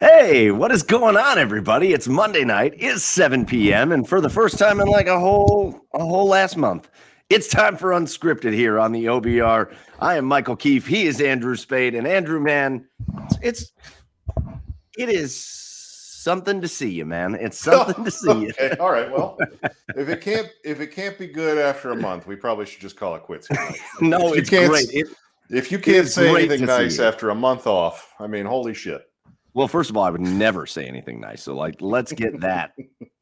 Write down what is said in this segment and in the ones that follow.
Hey, what is going on, everybody? It's Monday night. It's 7 p.m. And for the first time in like a whole a whole last month, it's time for unscripted here on the OBR. I am Michael Keefe. He is Andrew Spayde. And Andrew, man, it's it is something to see you, man. It's something to see you. Okay, all right. Well, if it can't if it can't be good after a month, we probably should just call it quits. no, If it's great. It, If you can't say anything nice after a month off, I mean, holy shit. Well, first of all, I would never say anything nice. So, like, let's get that.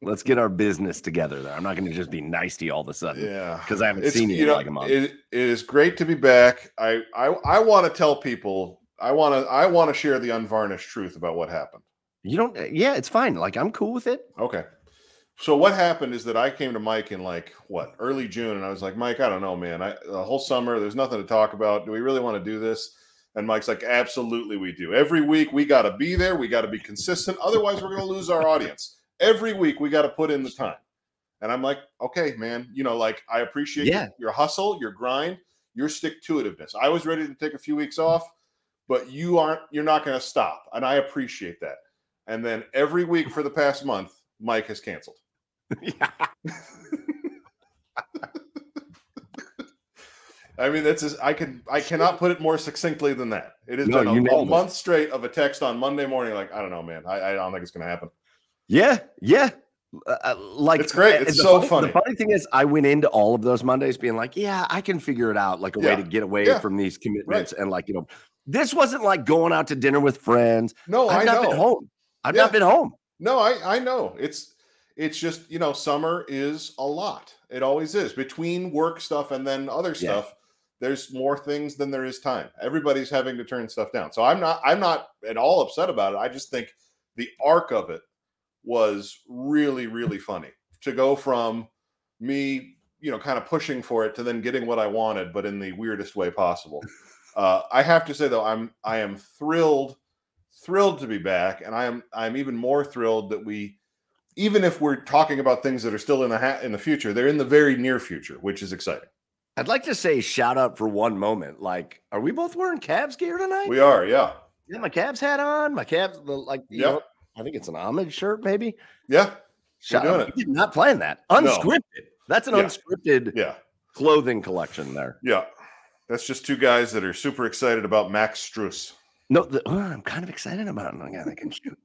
let's get our business together there. I'm not going to just be nice to you all of a sudden Yeah. because I haven't It's seen you, you in like a month. it, it is great to be back. I I, I want to tell people I want to I want to share the unvarnished truth about what happened. you don't, eh, yeah, it's fine. Like, I'm cool with it. Okay. So what happened is that I came to Mike in like what early June, and I was like, Mike, I don't know, man. I the whole summer, there's nothing to talk about. Do we really want to do this? And Mike's like, absolutely, we do. Every week we got to be there. We got to be consistent. Otherwise, we're going to lose our audience. Every week we got to put in the time. And I'm like, okay, man. You know, like I appreciate Yeah. your, your hustle, your grind, your stick to itiveness. I was ready to take a few weeks off, but you aren't. You're not going to stop, and I appreciate that. And then every week for the past month, Mike has canceled. yeah. I mean, that's just, I can I cannot put it more succinctly than that. It has No, been a, a month straight of a text on Monday morning, like I don't know, man. I, I don't think it's going to happen. Yeah, yeah. Uh, uh, like It's great. It's the so The funny. The funny thing is, I went into all of those Mondays being like, "Yeah, I can figure it out, like a way to get away Yeah. from these commitments." And like, you know, this wasn't like going out to dinner with friends. No, I've I not know. been home. I've Yeah. not been home. No, I I know. It's it's just you know, summer is a lot. It always is between work stuff and then other Yeah. stuff. There's more things than there is time. Everybody's having to turn stuff down. So I'm not I'm not at all upset about it. I just think the arc of it was really really funny to go from me you know kind of pushing for it to then getting what I wanted, but in the weirdest way possible. Uh, I have to say though, I'm I am thrilled thrilled to be back, and I am I'm even more thrilled that we, even if we're talking about things that are still in the ha- in the future, they're in the very near future, which is exciting. I'd like to say shout out for one moment. Like, are we both wearing Cavs gear tonight? We are, yeah, yeah, my Cavs hat on. My Cavs, like, you Yep. know, I think it's an homage shirt, maybe. yeah, Shout doing out. it. Not playing that. Unscripted. That's an Yeah. unscripted yeah, clothing collection there. yeah. That's just two guys that are super excited about Max Strus. No, the, oh, I'm kind of excited about it. Yeah, they can shoot.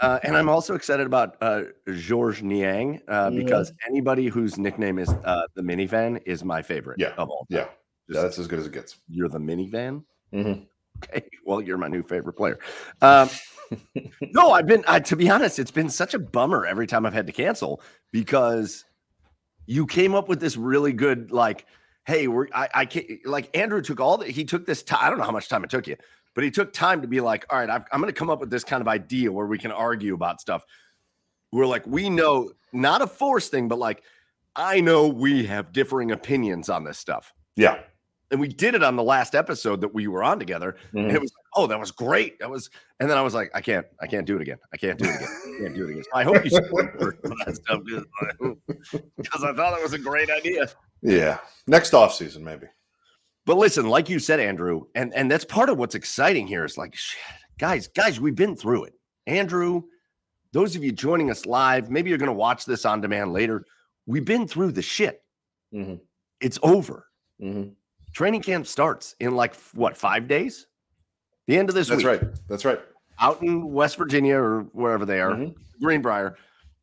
Uh, and I'm also excited about uh, Georges Niang uh, because anybody whose nickname is uh, the minivan is my favorite. Yeah, of all. time. Yeah, yeah, that's as good as it gets. you're the minivan. Mhm. Okay, well, you're my new favorite player. Um, no, I've been. I, to be honest, it's been such a bummer every time I've had to cancel because you came up with this really good like. Hey, we're I, I can't like Andrew took all the he took this time. I don't know how much time it took you, but he took time to be like, all right, I've, I'm going to come up with this kind of idea where we can argue about stuff. We're like, we know not a force thing, but like, I know we have differing opinions on this stuff. Yeah, And we did it on the last episode that we were on together. And Mhm. it was like, oh, that was great. That was, and then I was like, I can't, I can't do it again. I can't do it again. I can't do it again. So I hope you support that stuff because I thought it was a great idea. yeah. Next off season, maybe. But listen, like you said, Andrew, and and that's part of what's exciting here is like, shit, guys, guys, we've been through it. Andrew, those of you joining us live, maybe you're going to watch this on demand later. We've been through the shit. Mhm. It's over. Mhm. Training camp starts in like what five days? The end of this That's week. right. That's right. out in West Virginia or wherever they are, Mhm. Greenbrier.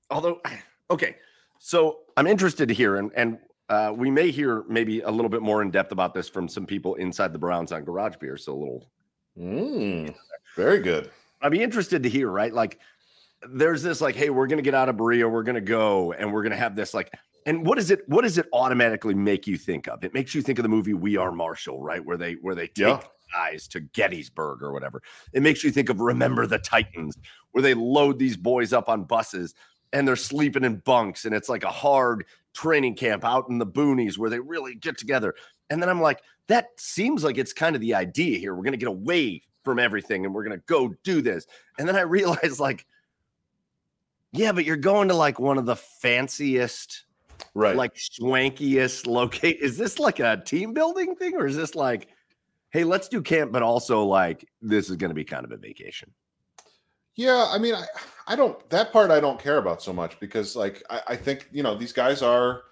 Although, okay, so I'm interested to hear, and and uh, we may hear maybe a little bit more in depth about this from some people inside the Browns on Garage Beer. So a little, Mm, very good. I'd be interested to hear, right? Like, there's this like, hey, we're gonna get out of Berea, we're gonna go, and we're gonna have this like. And what is it? What does it automatically make you think of? It makes you think of the movie We Are Marshall, right? Where they where they take Yeah. guys to Gettysburg or whatever. It makes you think of Remember the Titans, where they load these boys up on buses and they're sleeping in bunks, and it's like a hard training camp out in the boonies where they really get together. And then I'm like, that seems like it's kind of the idea here. We're gonna get away from everything and we're gonna go do this. And then I realized, like, yeah, but you're going to like one of the fanciest Right. like swankiest locate. Is this like a team building thing, or is this like, hey, let's do camp, but also like this is going to be kind of a vacation? Yeah, I mean, I, I don't that part I don't care about so much because like I, I think you know these guys are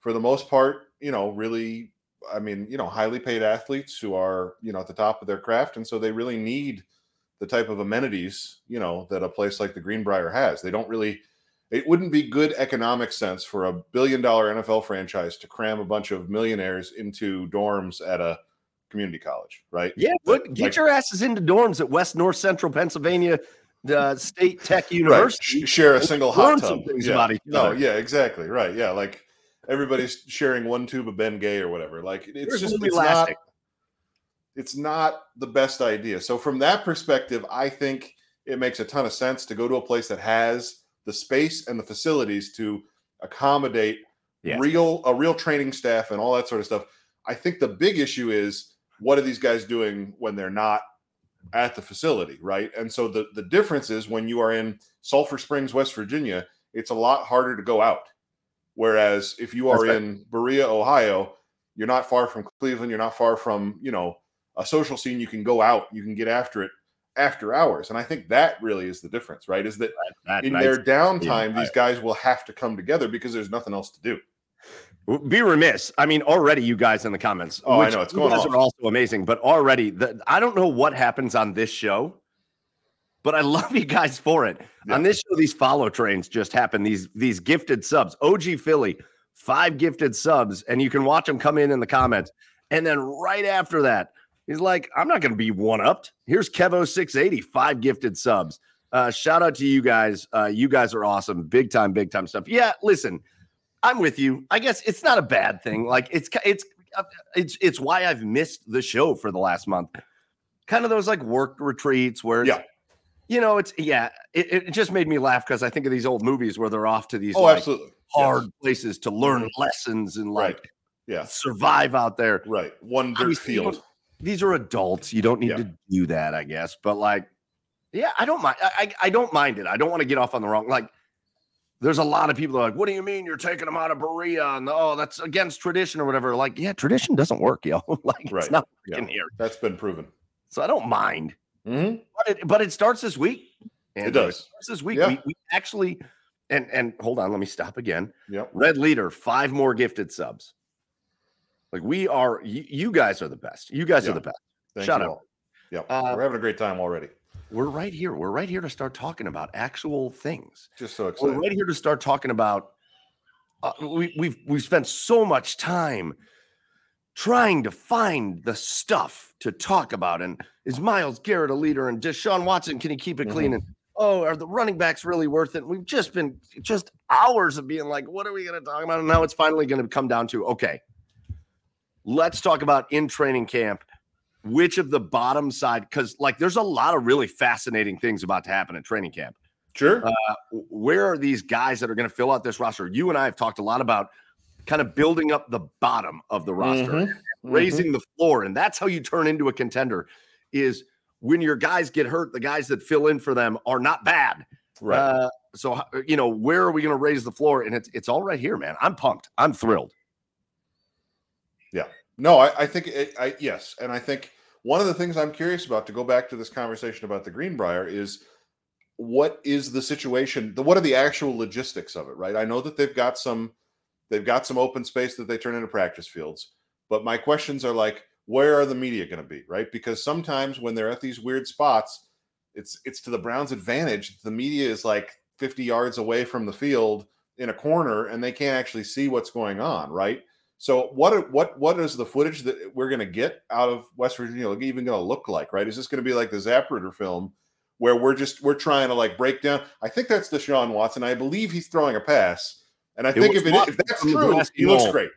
for the most part you know really I mean you know highly paid athletes who are you know at the top of their craft and so they really need the type of amenities you know that a place like the Greenbrier has. They don't really. It wouldn't be good economic sense for a billion dollar NFL franchise to cram a bunch of millionaires into dorms at a community college, right? Yeah, but get like, your asses into dorms at West North Central Pennsylvania the State Tech University. Right. Share a single hot tub. yeah. no, yeah, exactly. Right. Yeah. Like everybody's sharing one tube of Ben Gay or whatever. Like it's There's just it's not, it's not the best idea. So from that perspective, I think it makes a ton of sense to go to a place that has the space and the facilities to accommodate yes. real a real training staff and all that sort of stuff. I think the big issue is what are these guys doing when they're not at the facility, right? And so the the difference is when you are in Sulphur Springs, West Virginia, it's a lot harder to go out. Whereas if you are right. in Berea, Ohio, you're not far from Cleveland, you're not far from, you know, a social scene, you can go out, you can get after it after hours. And I think that really is the difference, right? Is that, that in their downtime, these guys will have to come together because there's nothing else to do. Be remiss. I mean, already you guys in the comments. Oh, I know it's going. You guys off. are also amazing, but already the, I don't know what happens on this show, but I love you guys for it. Yeah. On this show, these follow trains just happen. These these gifted subs. OG Philly, five gifted subs, and you can watch them come in in the comments. And then right after that, he's like, "I'm not going to be one upped." Here's Kevo six eighty, five gifted subs. Uh, shout out to you guys. Uh, you guys are awesome. Big time, big time stuff. Yeah, listen I'm with you. I guess it's not a bad thing. Like it's it's uh, it's it's why I've missed the show for the last month. Kind of those like work retreats where yeah. You know, it's yeah. It, it just made me laugh because I think of these old movies where they're off to these oh, like, absolutely hard yes. places to learn mm-hmm. lessons and like right. yeah survive out there. Right, one dirt field. These are adults. You don't need yeah. to do that, I guess. But like, yeah, I don't mind. I, I I don't mind it. I don't want to get off on the wrong like there's a lot of people that are like, what do you mean you're taking them out of Berea? And oh, that's against tradition or whatever. Like, yeah, tradition doesn't work, yo. like, right. it's not working yeah. here. That's been proven. So I don't mind. Mm-hmm. But, it, but it starts this week. And it does. It this week. Yeah. We, we actually, and and hold on, let me stop again. Yep. Red leader, five more gifted subs. Like we are, you, you guys are the best. You guys are the best. Thank Shout out. Yeah, uh, we're having a great time already. We're right here. We're right here to start talking about actual things. Just so excited. We're right here to start talking about. Uh, we, we've we've spent so much time trying to find the stuff to talk about. And is Myles Garrett a leader? And Deshaun Watson can he keep it clean? Mm-hmm. And oh, are the running backs really worth it? We've just been just hours of being like, what are we going to talk about? And now it's finally going to come down to okay, let's talk about in training camp which of the bottom side because like there's a lot of really fascinating things about to happen at training camp. Sure. Uh, where are these guys that are going to fill out this roster? You and i have talked a lot about kind of building up the bottom of the roster mm-hmm. raising mm-hmm. the floor and that's how you turn into a contender is when your guys get hurt the guys that fill in for them are not bad. Right. Uh, so you know where are we going to raise the floor? And it's it's all right here man. I'm pumped. I'm thrilled. Yeah no, I, I think it, I yes, and I think one of the things I'm curious about to go back to this conversation about the Greenbrier is what is the situation? The what are the actual logistics of it? Right. I know that they've got some they've got some open space that they turn into practice fields, but my questions are like, where are the media going to be? Right, because sometimes when they're at these weird spots, it's it's to the Browns' advantage. The media is like 50 yards away from the field in a corner, and they can't actually see what's going on. Right so what what what is the footage that we're going to get out of West Virginia even going to look like? Right? Is this going to be like the Zapruder film where we're just we're trying to like break down? I think that's the Deshaun Watson. I believe he's throwing a pass, and I it think if, it, if that's true, he looks great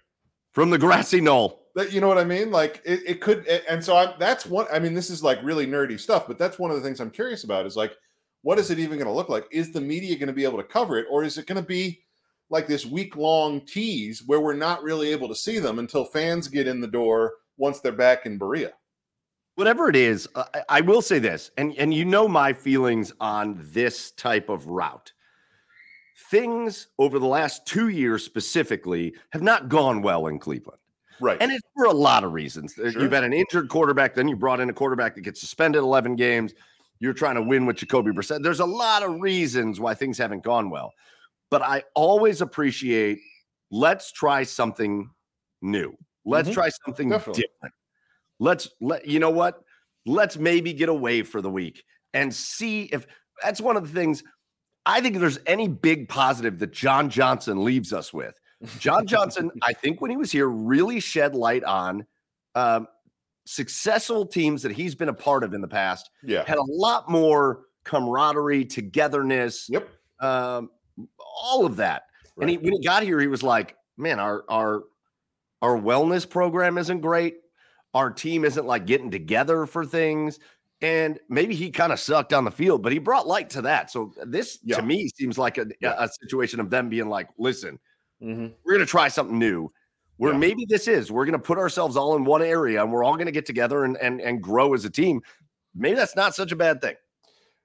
from the grassy knoll. That you know what I mean? Like it, it could, and so I'm, that's one. I mean, this is like really nerdy stuff, but that's one of the things I'm curious about. Is like, what is it even going to look like? Is the media going to be able to cover it, or is it going to be like this week long tease where we're not really able to see them until fans get in the door once they're back in Berea. Whatever it is, uh, I, I will say this, and, and you know my feelings on this type of route. Things over the last two years specifically have not gone well in Cleveland. Right. And it's for a lot of reasons. Uh, sure. You've had an injured quarterback, then you brought in a quarterback that gets suspended 11 games. you're trying to win with Jacoby Brissett. There's a lot of reasons why things haven't gone well, but I always appreciate let's try something new. Let's Mhm. try something Definitely. different. Let's let you know what? Let's maybe get away for the week and see if that's one of the things. I think there's any big positive that John Johnson leaves us with. John Johnson, I think when he was here, really shed light on um, successful teams that he's been a part of in the past. Yeah. Had a lot more camaraderie, togetherness, Yep. um, all of that. And he, when he got here, he was like, "Man, our our our wellness program isn't great. Our team isn't like getting together for things." And maybe he kind of sucked on the field, but he brought light to that. So this, Yeah. to me, seems like a, Yeah. a situation of them being like, "Listen, Mhm. we're going to try something new." Where Yeah. maybe this is, we're going to put ourselves all in one area and we're all going to get together and, and and grow as a team. Maybe that's not such a bad thing.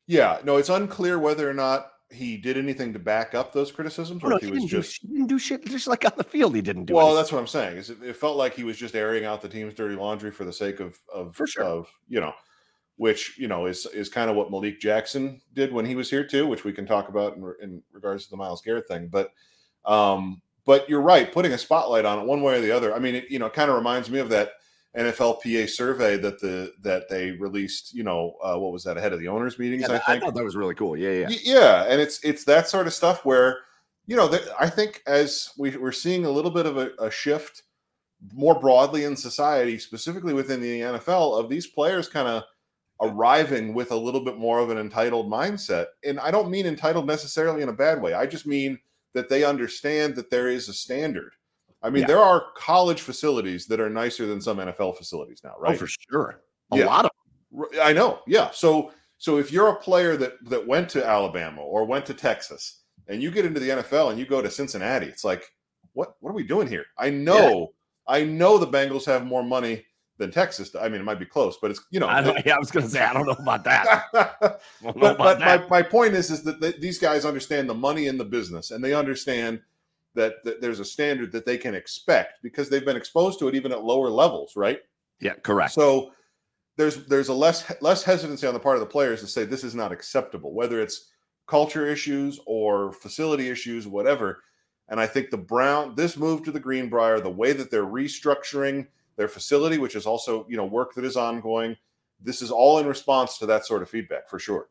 Yeah. No, it's unclear whether or not he did anything to back up those criticisms, Oh, or no, if he, he was didn't do, just. he didn't do shit. Just like on the field, he didn't do. Well, anything. that's what I'm saying. Is it, it felt like he was just airing out the team's dirty laundry for the sake of of For sure. of you know, which you know is is kind of what Malik Jackson did when he was here too, which we can talk about in, in regards to the Myles Garrett thing. But um, but you're right, putting a spotlight on it one way or the other. I mean, it, you know, kind of reminds me of that NFLPA survey that the that they released. You know, uh, what was that ahead of the owners' meetings? Yeah, I I, think. thought that was really cool. Yeah, yeah. Y- yeah and it's it's that sort of stuff where you know i think as we, we're seeing a little bit of a, a shift more broadly in society specifically within the nfl of these players kind of arriving with a little bit more of an entitled mindset and i don't mean entitled necessarily in a bad way i just mean that they understand that there is a standard i mean Yeah. there are college facilities that are nicer than some nfl facilities now oh, right Oh, for sure. A Yeah. lot of them. I know. Yeah. So so if you're a player that that went to Alabama or went to Texas and you get into the NFL and you go to Cincinnati, it's like what what are we doing here? I know I know the Bengals have more money than Texas. I mean, it might be close, but it's you know. I, yeah, I was going to say I don't know about that. but know about but my, that. my point is is that th- these guys understand the money in the business and they understand that, that there's a standard that they can expect because they've been exposed to it even at lower levels, right? yeah, correct. So there's there's a less less hesitancy on the part of the players to say this is not acceptable, whether it's culture issues or facility issues, whatever. And I think the Brown this move to the Greenbrier, the way that they're restructuring their facility, which is also you know work that is ongoing, this is all in response to that sort of feedback for sure.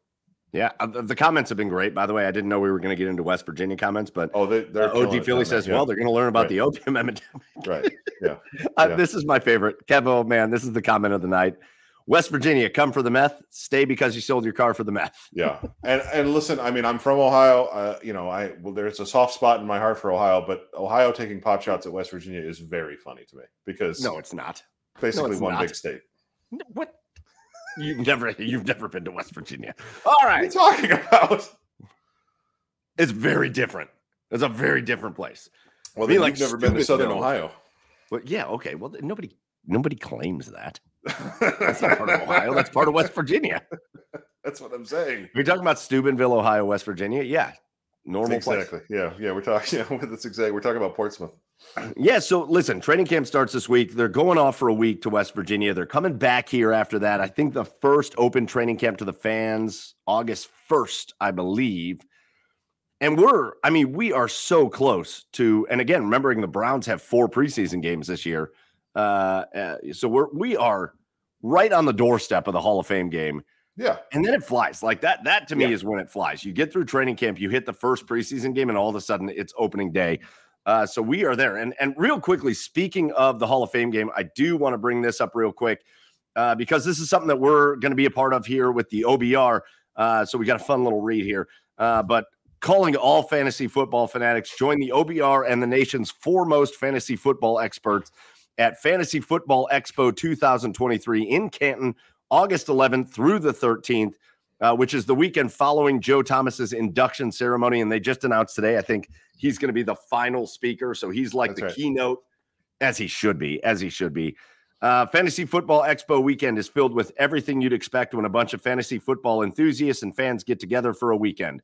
Yeah, uh, the comments have been great. By the way, I didn't know we were going to get into West Virginia comments, but Oh, they, uh, they're killing OG Philly says, yeah. "Well, they're going to learn about Right. the opium epidemic." right, Uh, Yeah. This is my favorite, Kevo. Man, this is the comment of the night. West Virginia, come for the meth. Stay because you sold your car for the meth. yeah and and listen i mean i'm from ohio uh, you know i well there's a soft spot in my heart for ohio but ohio taking pot shots at west virginia is very funny to me because No, it's not. basically it's one not. big state What? You've never, you've never been to West Virginia. All right. what are you talking about it's very different. It's a very different place. well Be then like you've never been to southern Steubenville. ohio Well, yeah, okay. Well, nobody, nobody claims that. That's not part of Ohio. That's part of West Virginia. that's what i'm saying Are you talking about Steubenville, Ohio, West Virginia? Yeah, normal place. exactly yeah yeah we're talking yeah that's exactly we're talking about portsmouth Yeah. So listen, training camp starts this week. They're going off for a week to West Virginia. They're coming back here after that. I think the first open training camp to the fans, August 1st, I believe. And we're, I mean, we are so close to, and again, remembering the Browns have four preseason games this year. Uh, uh, so we're, we are right on the doorstep of the Hall of Fame game. yeah And then it flies like that. That to me Yeah. is when it flies. You get through training camp, you hit the first preseason game, and all of a sudden it's opening day. Uh, so we are there. And and real quickly, speaking of the Hall of Fame game, I do want to bring this up real quick uh, because this is something that we're going to be a part of here with the OBR. Uh, so we got a fun little read here. Uh, but calling all fantasy football fanatics, join the OBR and the nation's foremost fantasy football experts at Fantasy Football Expo 2023 in Canton, August 11th through the 13th, uh, which is the weekend following Joe Thomas's induction ceremony. And they just announced today, I think he's going to be the final speaker. So he's like That's the right. keynote, as he should be, as he should be. Uh, fantasy Football Expo weekend is filled with everything you'd expect when a bunch of fantasy football enthusiasts and fans get together for a weekend.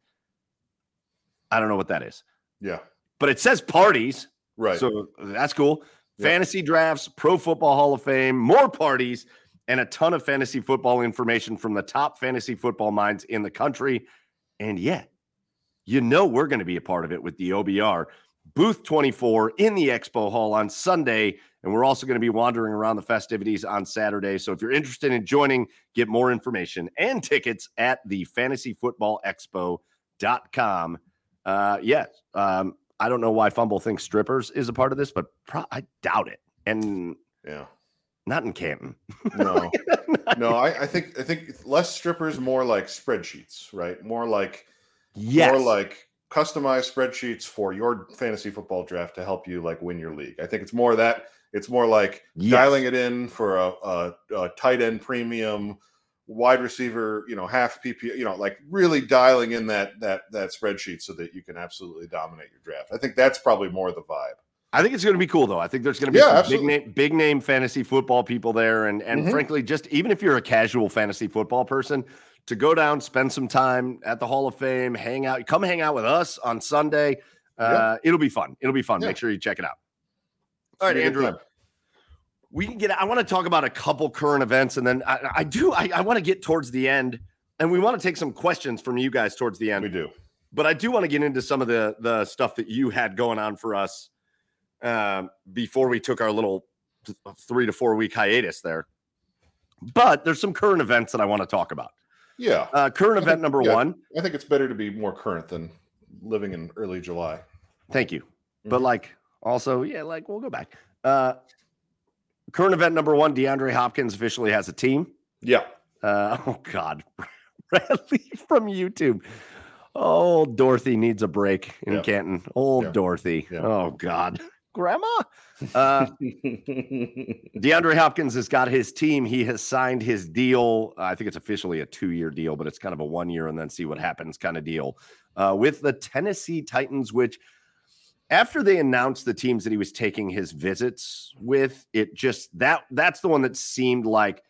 I don't know what that is, yeah but it says parties. right So that's cool. Yeah. Fantasy drafts, Pro Football Hall of Fame, more parties, and a ton of fantasy football information from the top fantasy football minds in the country. And yet, you know, we're going to be a part of it with the OBR booth 24 in the expo hall on Sunday. And we're also going to be wandering around the festivities on Saturday. So if you're interested in joining, get more information and tickets at the fantasyfootballexpo.com. Uh, yes. Um, I don't know why Fumble thinks strippers is a part of this, but pro- I doubt it. And Yeah. Not in Canton. No. no, I, I think I think less strippers, more like spreadsheets, right? More like Yes. more like customized spreadsheets for your fantasy football draft to help you like win your league. I think it's more that it's more like Yes. dialing it in for a, a, a tight end premium, wide receiver, you know, half PP, you know, like really dialing in that that that spreadsheet so that you can absolutely dominate your draft. I think that's probably more the vibe. I think it's going to be cool though. I think there's going to be Yeah, some big name, big name fantasy football people there, and and Mhm. frankly, just even if you're a casual fantasy football person, to go down, spend some time at the Hall of Fame, hang out, come hang out with us on Sunday. Uh, It'll be fun. It'll be fun. Yeah. Make sure you check it out. All right, gonna be a good Andrew. We can get. I want to talk about a couple current events, and then I, I do. I, I want to get towards the end, and we want to take some questions from you guys towards the end We do. but I do want to get into some of the the stuff that you had going on for us um, before we took our little three to four week hiatus there. But there's some current events that I want to talk about. Yeah. Uh, current I event think- number yeah. one. I think it's better to be more current than living in early July. Thank you. But Mhm. like also, yeah, like we'll go back. Uh, current event number one: DeAndre Hopkins officially has a team. Yeah. Uh, oh God, Bradley from YouTube. Oh, Dorothy needs a break in Yeah. Canton. Old Yeah. Dorothy. Oh God, Grandma. Uh, DeAndre Hopkins has got his team. He has signed his deal. I think it's officially a two-year deal, but it's kind of a one-year and then see what happens kind of deal uh, with the Tennessee Titans. Which, after they announced the teams that he was taking his visits with, it just that that's the one that seemed like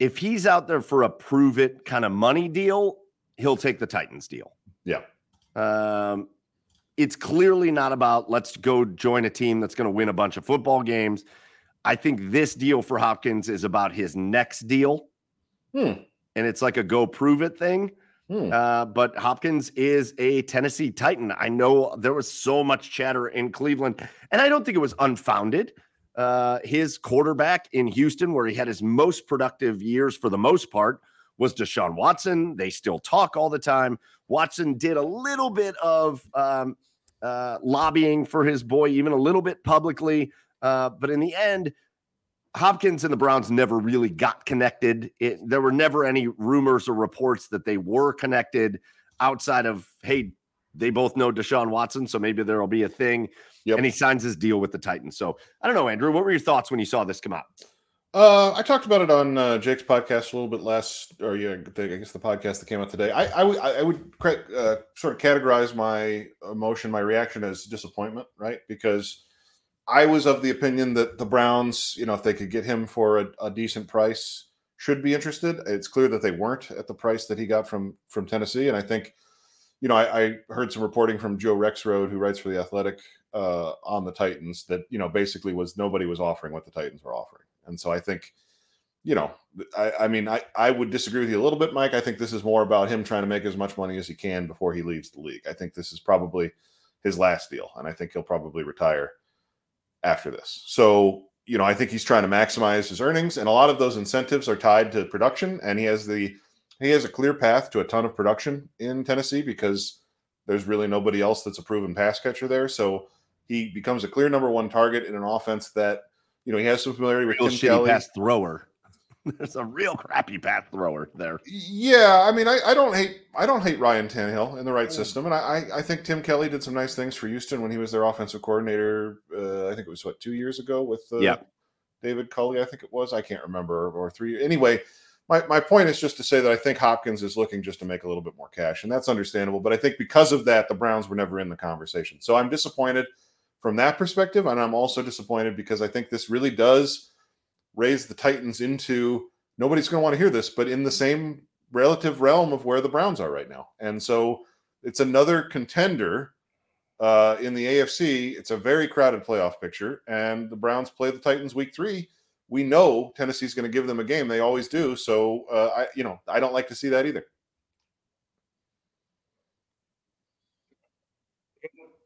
if he's out there for a prove it kind of money deal, he'll take the Titans deal. Yeah. Um, it's clearly not about let's go join a team that's going to win a bunch of football games. I think this deal for Hopkins is about his next deal. Hmm. And it's like a go prove it thing. Hmm. Uh, but Hopkins is a Tennessee Titan. I know there was so much chatter in Cleveland, and I don't think it was unfounded. Uh, his quarterback in Houston, where he had his most productive years for the most part, was Deshaun Watson. They still talk all the time. Watson did a little bit of um, uh, lobbying for his boy, even a little bit publicly. Uh, but in the end, Hopkins and the Browns never really got connected. It, there were never any rumors or reports that they were connected outside of, hey, they both know Deshaun Watson, so maybe there'll be a thing. Yep. And he signs his deal with the Titans. So I don't know, Andrew. What were your thoughts when you saw this come out? Uh, I talked about it on uh, Jake's podcast a little bit last, or yeah, I guess the podcast that came out today. I I would I would uh, sort of categorize my emotion, my reaction as disappointment, right? Because I was of the opinion that the Browns, you know, if they could get him for a, a decent price, should be interested. It's clear that they weren't at the price that he got from from Tennessee, and I think, you know, I, I heard some reporting from Joe Rexrode, who writes for the Athletic, uh, on the Titans, that you know basically was nobody was offering what the Titans were offering, and so I think, you know, I, I mean, I I would disagree with you a little bit, Mike. I think this is more about him trying to make as much money as he can before he leaves the league. I think this is probably his last deal, and I think he'll probably retire after this. So, you know, I think he's trying to maximize his earnings, and a lot of those incentives are tied to production. And he has the he has a clear path to a ton of production in Tennessee because there's really nobody else that's a proven pass catcher there. So he becomes a clear number one target in an offense that you know he has some familiarity with Real Tim shitty Kelly. pass thrower. There's a real crappy pass thrower there. Yeah, I mean, I, I don't hate I don't hate Ryan Tannehill in the right Yeah. system, and I, I I think Tim Kelly did some nice things for Houston when he was their offensive coordinator. Uh, I think it was what two years ago with uh, Yeah. David Culley. I think it was. I can't remember or three. Anyway, my my point is just to say that I think Hopkins is looking just to make a little bit more cash, and that's understandable. But I think because of that, the Browns were never in the conversation. So I'm disappointed from that perspective, and I'm also disappointed because I think this really does raise the Titans into nobody's going to want to hear this, but in the same relative realm of where the Browns are right now. And so it's another contender uh, in the AFC. It's a very crowded playoff picture, and the Browns play the Titans week three, we know Tennessee's going to give them a game. They always do. So uh, I, you know, I don't like to see that either.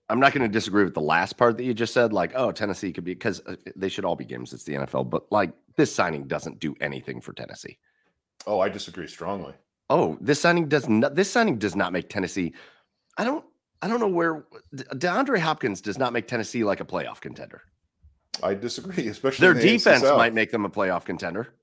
I'm not going to disagree with the last part that you just said. Like, oh, Tennessee could be because uh, they should all be games. It's the NFL, but like this signing doesn't do anything for Tennessee. Oh, I disagree strongly. Oh, this signing does not. This signing does not make Tennessee. I don't. I don't know where DeAndre Hopkins does not make Tennessee like a playoff contender. I disagree, especially their the defense might make them a playoff contender.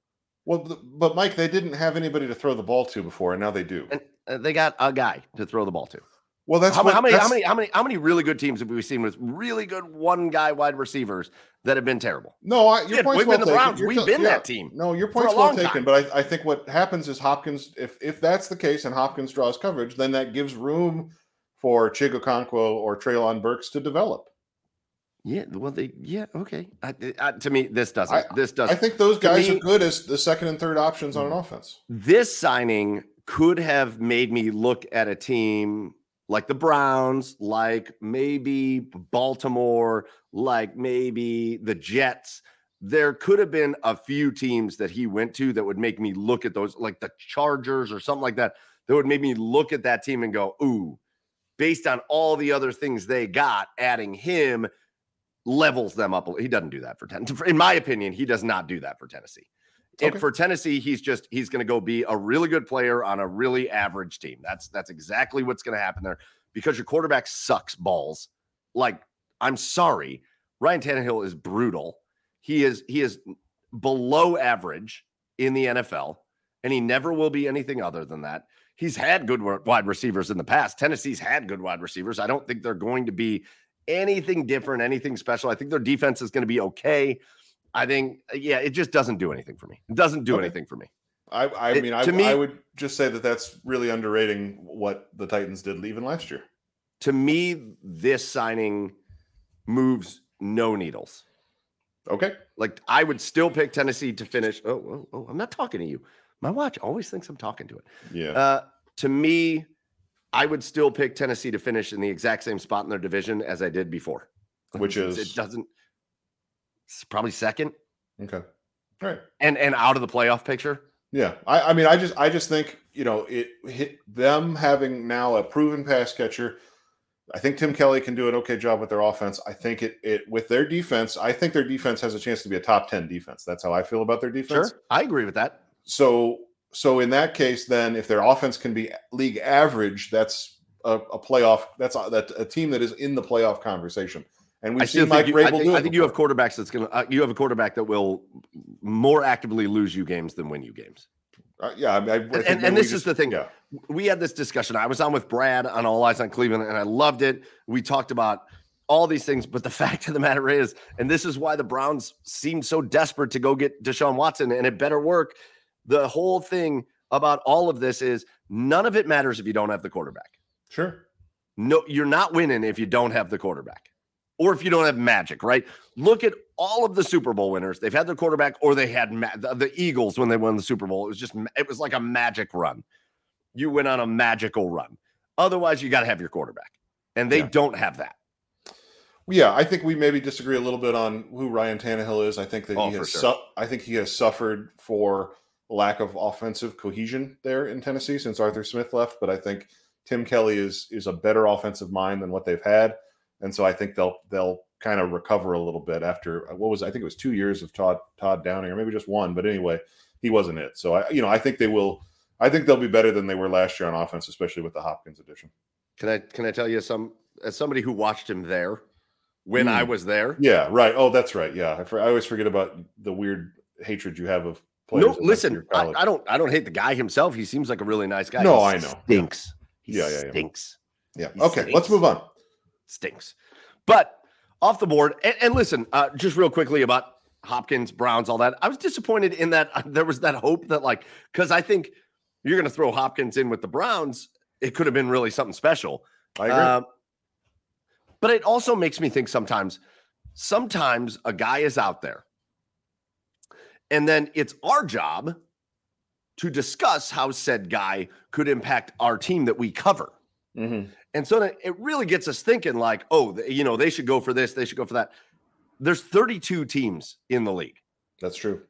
Well, but Mike, they didn't have anybody to throw the ball to before, and now they do. And uh, they got a guy to throw the ball to. Well, that's how, what, how many that's, how many how many how many really good teams have we seen with really good one guy wide receivers that have been terrible? No, I, your point's we've well been the Browns. You're we've t- been yeah. that team. No, your point's well taken. Time. But I, I think what happens is Hopkins, if if that's the case and Hopkins draws coverage, then that gives room for Chig Okonkwo or Treylon Burks to develop. Yeah, well, they yeah okay. I, I, to me, this doesn't. I, this doesn't. I think those guys me, are good as the second and third options on an offense. This signing could have made me look at a team like the Browns, like maybe Baltimore, like maybe the Jets. There could have been a few teams that he went to that would make me look at those, like the Chargers or something like that, that would make me look at that team and go, ooh, based on all the other things they got, adding him levels them up. He doesn't do that for Tennessee. In my opinion, he does not do that for Tennessee. Okay. And for Tennessee, he's just he's going to go be a really good player on a really average team. That's that's exactly what's going to happen there because your quarterback sucks balls. Like I'm sorry, Ryan Tannehill is brutal. He is he is below average in the NFL, and he never will be anything other than that. He's had good wide receivers in the past. Tennessee's had good wide receivers. I don't think they're going to be anything different, anything special. I think their defense is going to be okay. I think, uh, yeah, it just doesn't do anything for me. It doesn't do okay. anything for me. I, I it, mean, I, me, I would just say that that's really underrating what the Titans did even last year. To me, this signing moves no needles. Okay. Like I would still pick Tennessee to finish. Oh, oh, oh, I'm not talking to you. My watch always thinks I'm talking to it. Yeah. Uh, to me, I would still pick Tennessee to finish in the exact same spot in their division as I did before. Which is it doesn't it's probably second. Okay. All right. And and out of the playoff picture. Yeah. I, I mean, I just I just think, you know, it hit them having now a proven pass catcher. I think Tim Kelly can do an okay job with their offense. I think it it with their defense, I think their defense has a chance to be a top 10 defense. That's how I feel about their defense. Sure. I agree with that. So so in that case, then if their offense can be league average, that's a, a playoff. That's a, that a team that is in the playoff conversation. And we've seen Mike you, Vrabel I think, I think you have quarterbacks that's going to. Uh, you have a quarterback that will more actively lose you games than win you games. Uh, yeah, I, I and, and, and this just, is the thing. Yeah. We had this discussion. I was on with Brad on All Eyes on Cleveland, and I loved it. We talked about all these things, but the fact of the matter is, and this is why the Browns seemed so desperate to go get Deshaun Watson, and it better work. The whole thing about all of this is none of it matters if you don't have the quarterback. Sure. No, you're not winning if you don't have the quarterback or if you don't have magic, right? Look at all of the Super Bowl winners. They've had their quarterback or they had ma- the, the, Eagles when they won the Super Bowl. It was just, it was like a magic run. You went on a magical run. Otherwise, you got to have your quarterback. And they yeah. don't have that. Yeah, I think we maybe disagree a little bit on who Ryan Tannehill is. I think that oh, he has sure. su- I think he has suffered for lack of offensive cohesion there in Tennessee since Arthur Smith left, but I think Tim Kelly is is a better offensive mind than what they've had and so I think they'll they'll kind of recover a little bit after what was I think it was two years of Todd Todd Downing or maybe just one, but anyway, he wasn't it. So I you know I think they will. I think they'll be better than they were last year on offense, especially with the Hopkins addition. Can I can I tell you some as somebody who watched him there when mm. I was there? Yeah, right. Oh, that's right. Yeah, I, I always forget about the weird hatred you have of players. No, listen, I, I, don't I don't hate the guy himself. He seems like a really nice guy. No, he I know. Stinks. Yeah, yeah, yeah. Stinks. Yeah. yeah. Okay, stinks. let's move on stinks. But off the board, and, and listen, uh, just real quickly about Hopkins, Browns, all that. I was disappointed in that uh, there was that hope that, like, because I think you're going to throw Hopkins in with the Browns, it could have been really something special. I agree. Uh, but it also makes me think sometimes, sometimes a guy is out there, and then it's our job to discuss how said guy could impact our team that we cover. Mm-hmm. And so it really gets us thinking like, oh, you know, they should go for this, they should go for that. There's 32 teams in the league. That's true.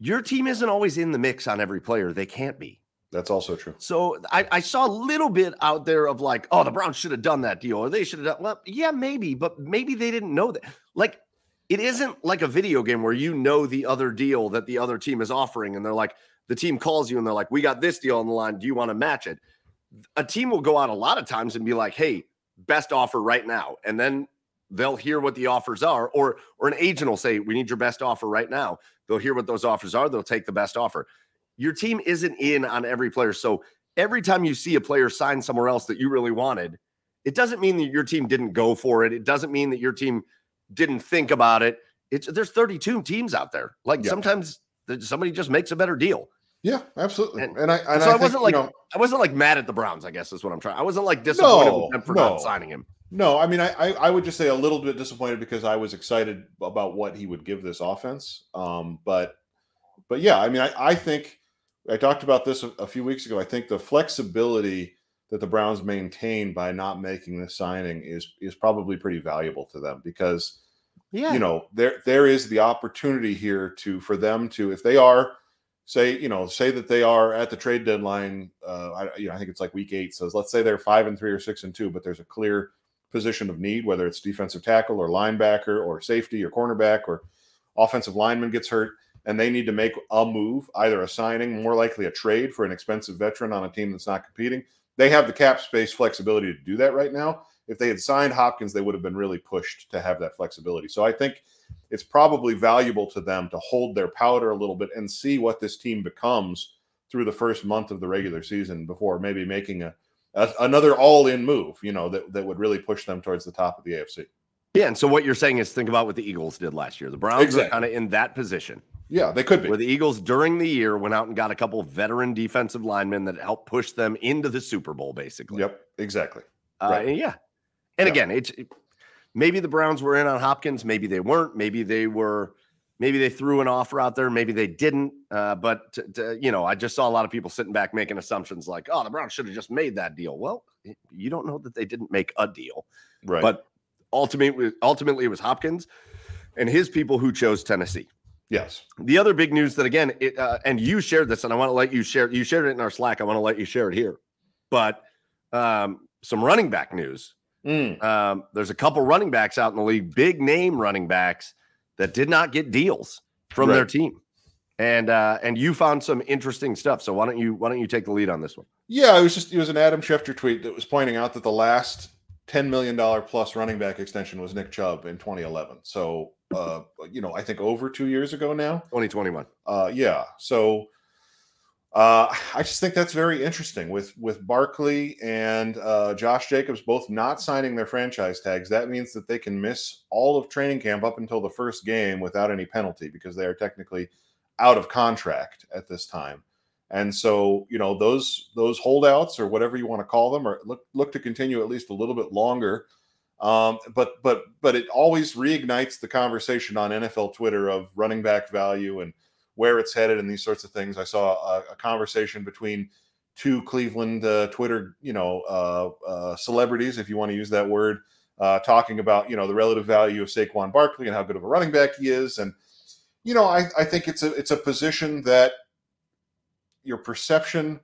your team isn't always in the mix on every player. They can't be. That's also true. So I, I, saw a little bit out there of like, oh, the Browns should have done that deal, or they should have done. Well, yeah, maybe, but maybe they didn't know that. Like, it isn't like a video game where you know the other deal that the other team is offering, and they're like, the team calls you and they're like, we got this deal on the line. Do you want to match it? A team will go out a lot of times and be like, hey, best offer right now, and then they'll hear what the offers are, or or an agent will say, we need your best offer right now. They'll hear what those offers are. They'll take the best offer your team isn't in on every player. So every time you see a player sign somewhere else that you really wanted, it doesn't mean that your team didn't go for it. It doesn't mean that your team didn't think about it. It's there's 32 teams out there. Like yeah. sometimes somebody just makes a better deal. Yeah, absolutely. And, and I and so I, I wasn't like you know, I wasn't like mad at the Browns. I guess is what I'm trying. I wasn't like disappointed no, with them for no. not signing him. No, I mean I, I, I would just say a little bit disappointed because I was excited about what he would give this offense. Um, but but yeah, I mean I, I think I talked about this a, a few weeks ago. I think the flexibility that the Browns maintain by not making this signing is is probably pretty valuable to them because yeah. you know there there is the opportunity here to for them to if they are say you know say that they are at the trade deadline uh I, you know, I think it's like week eight so let's say they're five and three or six and two but there's a clear position of need whether it's defensive tackle or linebacker or safety or cornerback or offensive lineman gets hurt and they need to make a move, either a signing, more likely a trade for an expensive veteran on a team that's not competing, they have the cap space flexibility to do that right now. If they had signed Hopkins, they would have been really pushed to have that flexibility. So I think it's probably valuable to them to hold their powder a little bit and see what this team becomes through the first month of the regular season before maybe making a, a another all-in move, you know, that, that would really push them towards the top of the AFC. Yeah, and so what you're saying is think about what the Eagles did last year. The Browns exactly. are kind of in that position. Yeah, they could be. Where the Eagles during the year went out and got a couple veteran defensive linemen that helped push them into the Super Bowl, basically. Yep, exactly. Uh, right. Yeah, and yeah. again, it's maybe the Browns were in on Hopkins, maybe they weren't, maybe they were, maybe they threw an offer out there, maybe they didn't. Uh, but you know, I just saw a lot of people sitting back making assumptions like, "Oh, the Browns should have just made that deal." Well, you don't know that they didn't make a deal, right? But ultimately, ultimately, it was Hopkins and his people who chose Tennessee. Yes. The other big news that again, it, uh, and you shared this, and I want to let you share. You shared it in our Slack. I want to let you share it here. But um, some running back news. Mm. Um, there's a couple running backs out in the league, big name running backs that did not get deals from right. their team, and uh, and you found some interesting stuff. So why don't you why don't you take the lead on this one? Yeah, it was just it was an Adam Schefter tweet that was pointing out that the last ten million dollar plus running back extension was Nick Chubb in 2011. So uh, you know, I think over two years ago now. 2021. Uh, yeah. So uh, I just think that's very interesting with with Barkley and uh, Josh Jacobs both not signing their franchise tags. That means that they can miss all of training camp up until the first game without any penalty because they are technically out of contract at this time. And so, you know, those those holdouts or whatever you want to call them, or look look to continue at least a little bit longer um, but but but it always reignites the conversation on NFL Twitter of running back value and where it's headed and these sorts of things. I saw a, a conversation between two Cleveland uh, Twitter, you know, uh, uh, celebrities, if you want to use that word, uh, talking about you know the relative value of Saquon Barkley and how good of a running back he is, and you know, I, I think it's a it's a position that your perception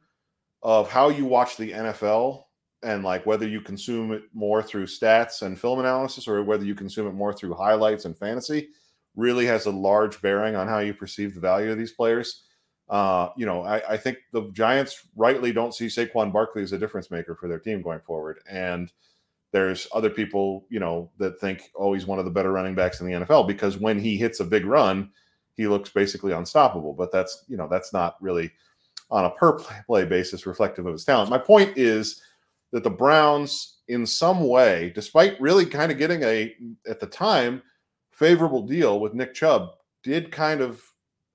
of how you watch the NFL and like whether you consume it more through stats and film analysis or whether you consume it more through highlights and fantasy really has a large bearing on how you perceive the value of these players. Uh, you know, I, I, think the Giants rightly don't see Saquon Barkley as a difference maker for their team going forward. And there's other people, you know, that think, oh, he's one of the better running backs in the NFL because when he hits a big run, he looks basically unstoppable. But that's, you know, that's not really on a per play basis reflective of his talent. My point is that the Browns, in some way, despite really kind of getting a, at the time, favorable deal with Nick Chubb, did kind of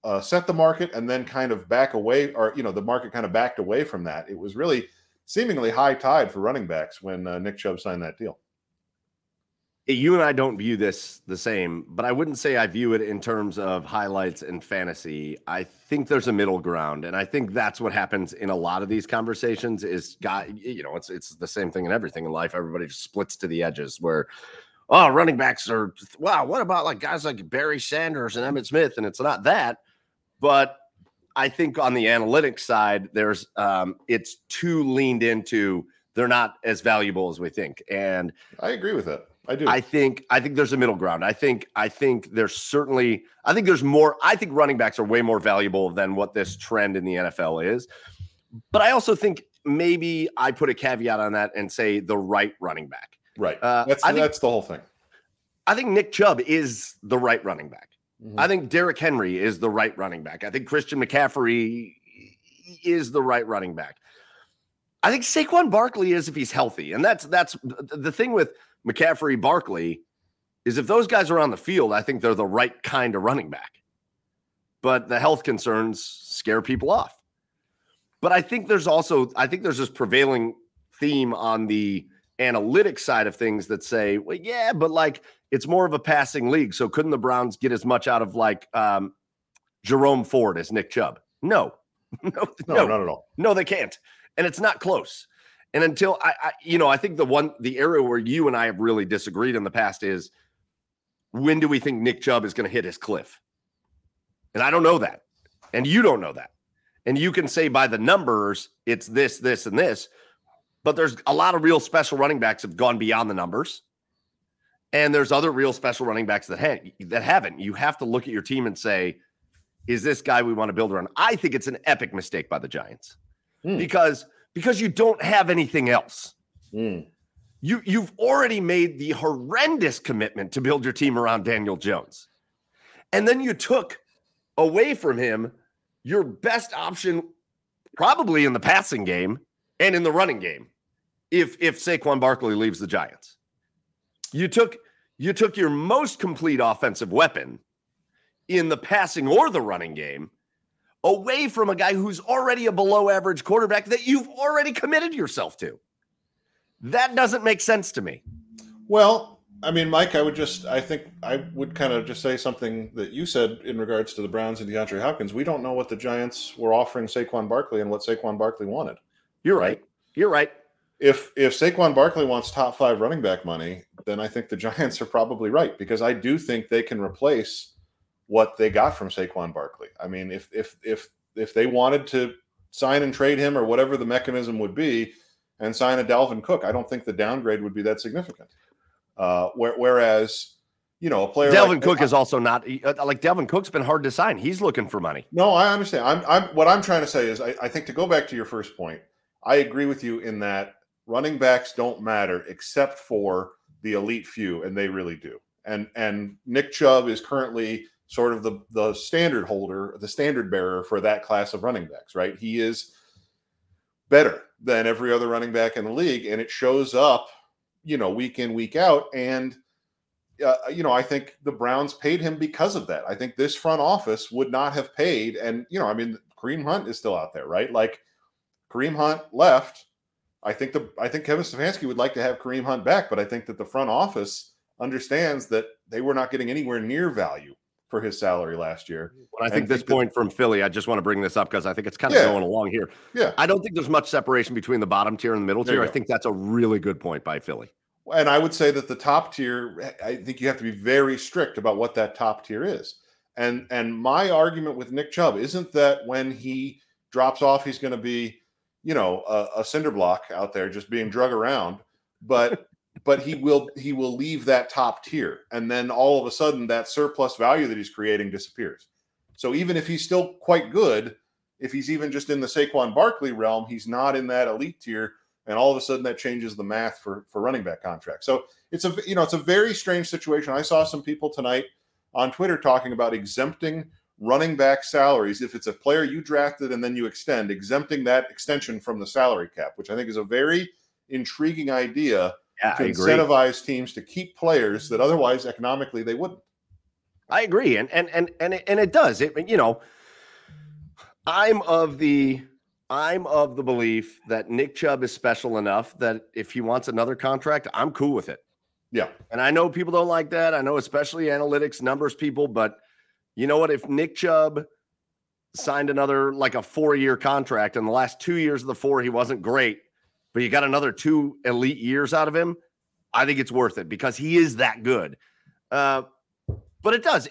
uh, set the market and then kind of back away, or, you know, the market kind of backed away from that. It was really seemingly high tide for running backs when uh, Nick Chubb signed that deal you and I don't view this the same, but I wouldn't say I view it in terms of highlights and fantasy. I think there's a middle ground, and I think that's what happens in a lot of these conversations. Is got you know, it's it's the same thing in everything in life. Everybody just splits to the edges where, oh, running backs are wow. What about like guys like Barry Sanders and Emmitt Smith? And it's not that, but I think on the analytics side, there's um, it's too leaned into they're not as valuable as we think. And I agree with that. I do. I think I think there's a middle ground. I think I think there's certainly I think there's more. I think running backs are way more valuable than what this trend in the NFL is. But I also think maybe I put a caveat on that and say the right running back. Right. Uh, that's think, that's the whole thing. I think Nick Chubb is the right running back. Mm-hmm. I think Derrick Henry is the right running back. I think Christian McCaffrey is the right running back. I think Saquon Barkley is if he's healthy. And that's that's the thing with McCaffrey Barkley is if those guys are on the field, I think they're the right kind of running back. But the health concerns scare people off. But I think there's also I think there's this prevailing theme on the analytics side of things that say, well, yeah, but like it's more of a passing league. So couldn't the Browns get as much out of like um, Jerome Ford as Nick Chubb? No, no, no, no, not at all. No, they can't and it's not close. And until I, I, you know, I think the one, the area where you and I have really disagreed in the past is when do we think Nick Chubb is going to hit his cliff? And I don't know that. And you don't know that. And you can say by the numbers, it's this, this, and this. But there's a lot of real special running backs have gone beyond the numbers. And there's other real special running backs that, ha- that haven't. You have to look at your team and say, is this guy we want to build around? I think it's an epic mistake by the Giants mm. because because you don't have anything else. Mm. You you've already made the horrendous commitment to build your team around Daniel Jones. And then you took away from him your best option probably in the passing game and in the running game if if Saquon Barkley leaves the Giants. You took you took your most complete offensive weapon in the passing or the running game away from a guy who's already a below average quarterback that you've already committed yourself to. That doesn't make sense to me. Well, I mean, Mike, I would just, I think I would kind of just say something that you said in regards to the Browns and DeAndre Hopkins. We don't know what the Giants were offering Saquon Barkley and what Saquon Barkley wanted. You're right. You're right. If if Saquon Barkley wants top five running back money, then I think the Giants are probably right because I do think they can replace what they got from Saquon Barkley. I mean, if if if if they wanted to sign and trade him or whatever the mechanism would be, and sign a Dalvin Cook, I don't think the downgrade would be that significant. Uh, whereas, you know, a player Dalvin like, Cook I, is also not uh, like Dalvin Cook's been hard to sign. He's looking for money. No, I understand. I'm, I'm what I'm trying to say is I, I think to go back to your first point, I agree with you in that running backs don't matter except for the elite few, and they really do. And and Nick Chubb is currently sort of the the standard holder, the standard bearer for that class of running backs, right? He is better than every other running back in the league, and it shows up, you know, week in week out. And uh, you know, I think the Browns paid him because of that. I think this front office would not have paid, and you know, I mean, Kareem Hunt is still out there, right? Like Kareem Hunt left. I think the I think Kevin Stefanski would like to have Kareem Hunt back, but I think that the front office understands that they were not getting anywhere near value for his salary last year. Well, I think this think point that, from Philly, I just want to bring this up because I think it's kind of yeah, going along here. Yeah. I don't think there's much separation between the bottom tier and the middle tier. I think that's a really good point by Philly. And I would say that the top tier, I think you have to be very strict about what that top tier is. And and my argument with Nick Chubb isn't that when he drops off, he's going to be, you know, a, a cinder block out there just being drug around. But but he will he will leave that top tier. And then all of a sudden that surplus value that he's creating disappears. So even if he's still quite good if he's even just in the Saquon Barkley realm he's not in that elite tier. And all of a sudden that changes the math for for running back contracts. So it's a you know it's a very strange situation. I saw some people tonight on twitter talking about exempting running back salaries if it's a player you drafted and then you extend exempting that extension from the salary cap which i think is a very intriguing idea yeah, to incentivize teams to keep players that otherwise economically they wouldn't. I agree, and and and and it, and it does. It you know, I'm of the I'm of the belief that Nick Chubb is special enough that if he wants another contract, I'm cool with it. Yeah, and I know people don't like that. I know especially analytics numbers people, but you know what? If Nick Chubb signed another like a four year contract, and the last two years of the four he wasn't great, but you got another two elite years out of him, I think it's worth it because he is that good. Uh, but it does.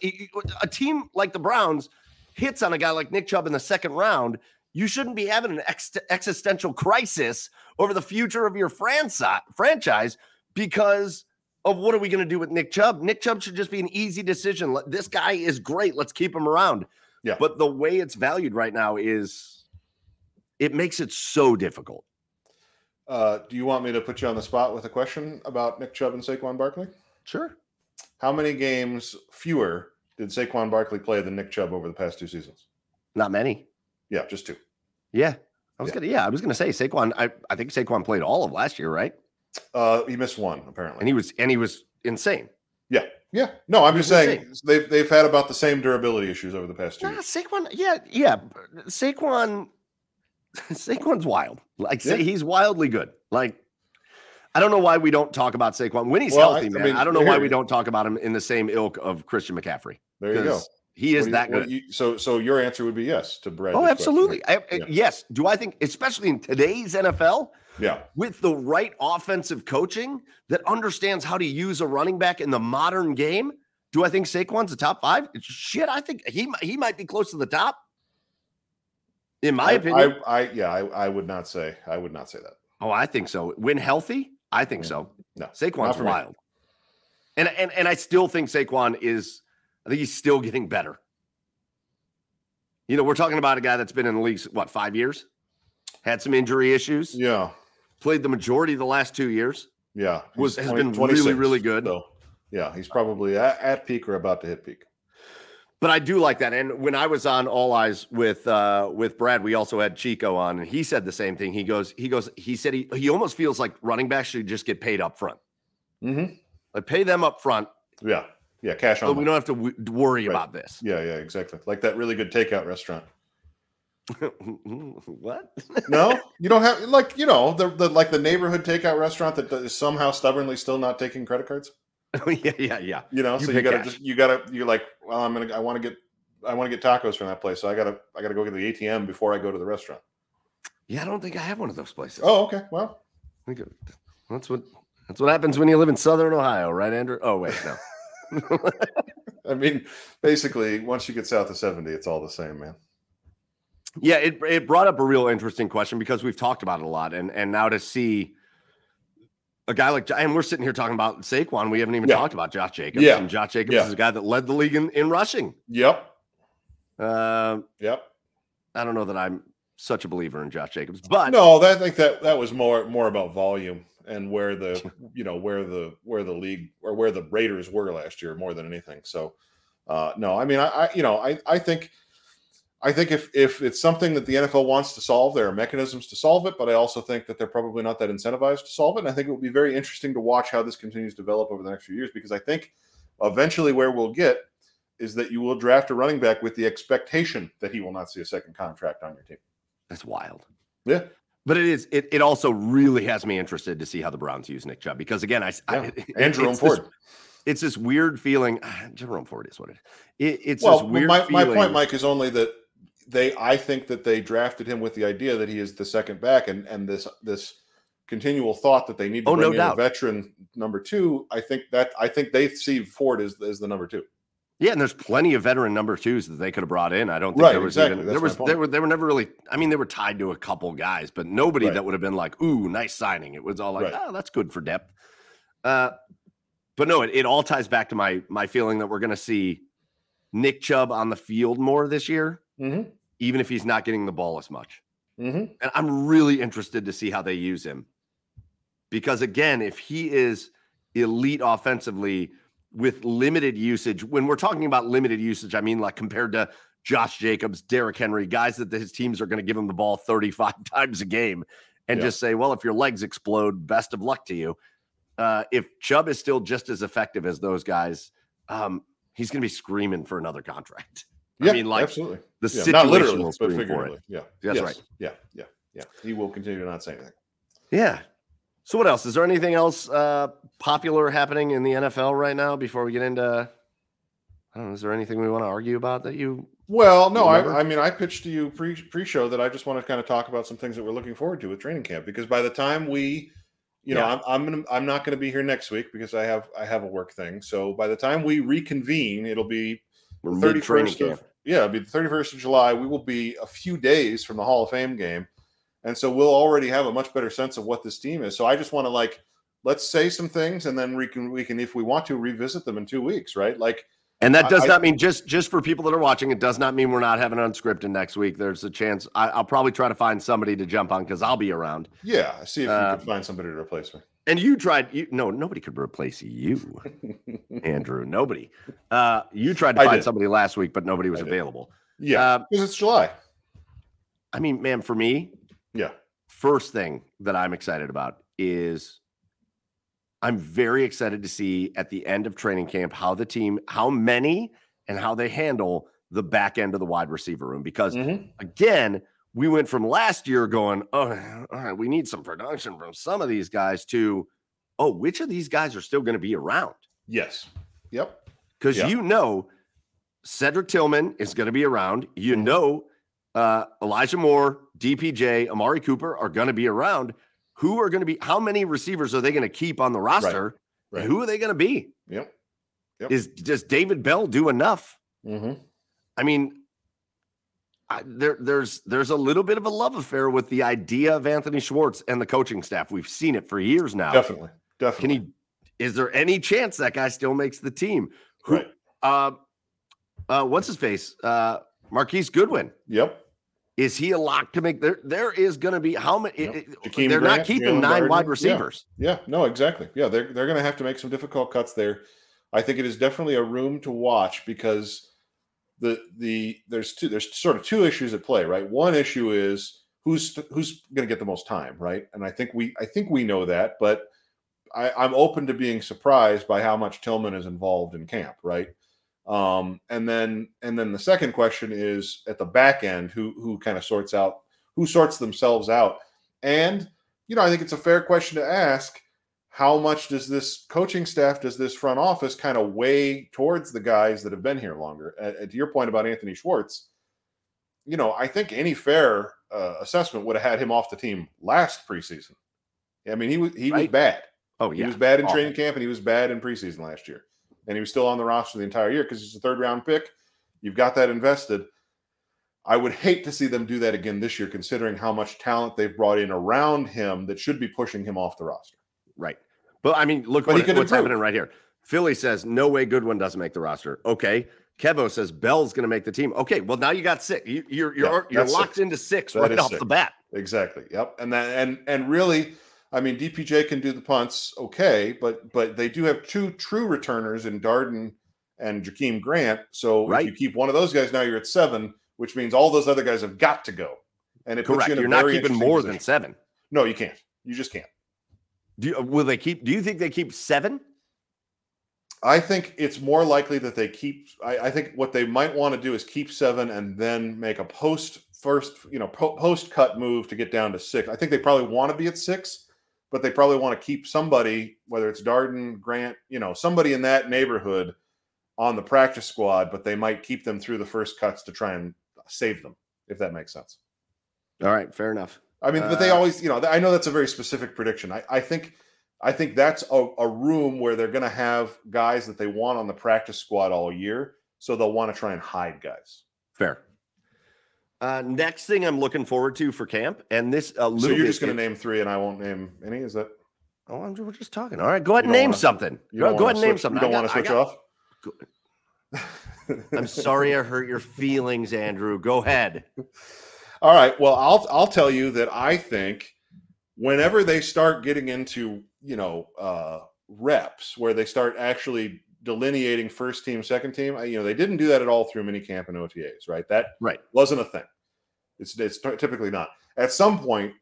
A team like the Browns, hits on a guy like Nick Chubb in the second round, you shouldn't be having an ex- existential crisis over the future of your franchise franchise because of what are we going to do with Nick Chubb? Nick Chubb should just be an easy decision. This guy is great. Let's keep him around. Yeah. But the way it's valued right now is it makes it so difficult. Uh, do you want me to put you on the spot with a question about Nick Chubb and Saquon Barkley? Sure. How many games fewer did Saquon Barkley play than Nick Chubb over the past two seasons? Not many. Yeah, just two. Yeah. I was Yeah. gonna yeah, I was gonna say Saquon. I, I think Saquon played all of last year, right? Uh, he missed one apparently. And he was and he was insane. yeah, yeah. No, I'm He just saying they've they've had about the same durability issues over the past two Nah, years. Saquon, yeah, yeah. Saquon Saquon's wild. Like Yeah. he's wildly good. Like I don't know why we don't talk about Saquon when he's Well, healthy, I man. mean, I don't know why we don't talk about him in the same ilk of Christian McCaffrey. There you go. He is you- that good. you- so so your answer would be yes to Brad. oh, absolutely. I- I- Yeah. Yes. Do I think, especially in today's NFL, Yeah. with the right offensive coaching that understands how to use a running back in the modern game, do I think Saquon's a top five? Shit, I think he he might be close to the top. In my I, opinion. I, I yeah, I, I would not say I would not say that. oh, I think so. When healthy, I think Yeah. so. No, Saquon's for me. wild. And and and I still think Saquon is I think he's still getting better. You know, we're talking about a guy that's been in the league what, 5 years? Had some injury issues. Yeah. Played the majority of the last 2 years. Yeah. Was- has been really, really good. So, yeah, he's probably at, at peak or about to hit peak. But I do like that. And when I was on All Eyes with uh with Brad, we also had Chico on, and he said the same thing. He goes, he goes, he said he he almost feels like running backs should just get paid up front. Mm-hmm. Like pay them up front, Yeah. Yeah. Cash so on. we them. don't have to w- worry Right. about this. Yeah. Yeah. Exactly. Like that really good takeout restaurant. what? No, you don't have like you know the, the like the neighborhood takeout restaurant that is somehow stubbornly still not taking credit cards. Oh, yeah, yeah, yeah. You know, You so you gotta cash. just you gotta you're like, well, I'm gonna I want to get I want to get tacos from that place, so I gotta I gotta go get the ATM before I go to the restaurant. Yeah, I don't think I have one of those places. Oh, okay. Well, I think that's what that's what happens when you live in Southern Ohio, right, Andrew? Oh wait, no. I mean, basically, once you get south of seventy, it's all the same, man. Yeah, it it brought up a real interesting question because we've talked about it a lot, and and now to see a guy like and we're sitting here talking about Saquon, we haven't even Yeah. talked about Josh Jacobs. Yeah. and Josh Jacobs Yeah. is a guy that led the league in, in rushing. Yep. Uh, Yep. I don't know that I'm such a believer in Josh Jacobs, but No, that, I think that that was more more about volume and where the you know where the where the league or where the Raiders were last year more than anything. So uh no, I mean I, I you know I I think I think if if it's something that the NFL wants to solve, there are mechanisms to solve it, but I also think that they're probably not that incentivized to solve it. And I think it will be very interesting to watch how this continues to develop over the next few years because I think eventually where we'll get is that you will draft a running back with the expectation that he will not see a second contract on your team. that's wild. Yeah. But it is. It, it also really has me interested to see how the Browns use Nick Chubb because again, I, I Yeah. it- And Jerome it's this- it's this weird feeling. Jerome Ford is what it is. It, it's well, this weird my, my feeling. point, Mike, is only that they. I think that they drafted him with the idea that he is the second back, and and this this continual thought that they need to Oh, no bring in doubt. a veteran number two. I think that I think they see Ford as as the number two. Yeah, and there's plenty of veteran number twos that they could have brought in. I don't think Right, there was exactly. even That's there was point. they were they were never really. I mean, they were tied to a couple guys, but nobody Right. that would have been like, "Ooh, nice signing." It was all like, Right. "Oh, that's good for depth." Uh, but no, it, it all ties back to my my feeling that we're going to see Nick Chubb on the field more this year, Mm-hmm. Even if he's not getting the ball as much. Mm-hmm. And I'm really interested to see how they use him. Because again, if he is elite offensively with limited usage, when we're talking about limited usage, I mean like compared to Josh Jacobs, Derrick Henry, guys that his teams are going to give him the ball 35 times a game and Yeah. just say, well, if your legs explode, best of luck to you. Uh, if Chubb is still just as effective as those guys, um, he's going to be screaming for another contract. Yeah, I mean, like absolutely. the Yeah, situation not literally, will but scream for it. Yeah, That's Yes. right. Yeah, yeah, yeah. He will continue to not say anything. Yeah. So what else? Is there anything else uh popular happening in the NFL right now before we get into I don't know, is there anything we want to argue about that you Well, no, Remember? I, I mean, I pitched to you pre pre show that I just want to kind of talk about some things that we're looking forward to with training camp because by the time we, you know, Yeah. I'm I'm gonna I'm not going to be here next week because I have I have a work thing. So by the time we reconvene, it'll be we're thirty mid training camp? of yeah, it'll be the 31st of July. We will be a few days from the Hall of Fame game. And so we'll already have a much better sense of what this team is. So I just want to like let's say some things and then we can we can if we want to revisit them in two weeks, right? Like and that does I, not mean just just for people that are watching. It does not mean we're not having unscripted next week. There's a chance I, will probably try to find somebody to jump on because I'll be around. Yeah, see if uh, you can find somebody to replace me. And you tried. You no, nobody could replace you, Andrew. Nobody. Uh, you tried to find somebody last week, but nobody was available. Yeah, uh, because it's July. I mean, man, for me, yeah. First thing that I'm excited about is I'm very excited to see at the end of training camp how the team, how many and how they handle the back end of the wide receiver room. Because mm-hmm. again, we went from last year going, oh, all right, we need some production from some of these guys to, oh, which of these guys are still going to be around? Yes. Yep. Because yep. you know, Cedric Tillman is going to be around. You mm-hmm. know, uh, Elijah Moore, DPJ, Amari Cooper are going to be around who are going to be how many receivers are they going to keep on the roster? Right. Right. who are they going to be? Yep. yep. Is does David Bell do enough? Mm-hmm. I mean, I, there there's there's a little bit of a love affair with the idea of Anthony Schwartz and the coaching staff. We've seen it for years now. Definitely, definitely. Can he? Is there any chance that guy still makes the team? Who, right. Uh, uh, what's his face? Uh, Marquise Goodwin. Yep. Is he a lock to make there? There is going to be how many? Yep. they're Grant, not keeping Jalen nine Gardner. wide receivers. Yeah. yeah, no, exactly. Yeah, they're they're going to have to make some difficult cuts there. I think it is definitely a room to watch because the the there's two there's sort of two issues at play, right? One issue is who's who's going to get the most time, right? And I think we I think we know that, but I, I'm open to being surprised by how much Tillman is involved in camp, right? Um, and then and then the second question is at the back end, who who kind of sorts out who sorts themselves out. And you know, I think it's a fair question to ask. How much does this coaching staff, does this front office kind of weigh towards the guys that have been here longer? And, to your point about Anthony Schwartz, you know, I think any fair uh, assessment would have had him off the team last preseason. I mean, he was he right. was bad. Oh yeah, he was bad in training camp, and he was bad in preseason last year and he was still on the roster the entire year because he's a third round pick. You've got that invested. I would hate to see them do that again this year, considering how much talent they've brought in around him that should be pushing him off the roster. Right. But I mean, look what, what's improve. happening right here. Philly says, no way Goodwin doesn't make the roster. Okay. Kevo says Bell's going to make the team. Okay, well now you got six. You, are you're you're, you're locked six. into six that right off six. the bat. Exactly. Yep. And that and and really, I mean, DPJ can do the punts okay, but but they do have two true returners in Darden and Jakeem Grant. So right. if you keep one of those guys, now you're at seven, which means all those other guys have got to go. And it correct. You are not keeping more position. than seven. No, you can't. You just can't. Do you, will they keep? Do you think they keep seven? I think it's more likely that they keep. I, I think what they might want to do is keep seven and then make a post first, you know, po- post cut move to get down to six. I think they probably want to be at six but they probably want to keep somebody, whether it's Darden, Grant, you know, somebody in that neighborhood on the practice squad, but they might keep them through the first cuts to try and save them, if that makes sense. All right, fair enough. I mean, uh, but they uh, always, you know, I know that's a very specific prediction. I, I think, I think that's a, a room where they're going to have guys that they want on the practice squad all year, so they'll want to try and hide guys. Fair. Uh, next thing I'm looking forward to for camp, and this uh, so you're just going to name three, and I won't name any. Is that? Oh, I'm, we're just talking. All right, go ahead and name wanna, something. Go, go ahead and switch, name something. You don't want to switch got, off. I'm sorry I hurt your feelings, Andrew. Go ahead. All right. Well, I'll I'll tell you that I think whenever they start getting into you know uh, reps, where they start actually delineating first team, second team. You know, they didn't do that at all through minicamp and OTAs, right? That right wasn't a thing. It's it's typically not. At some point,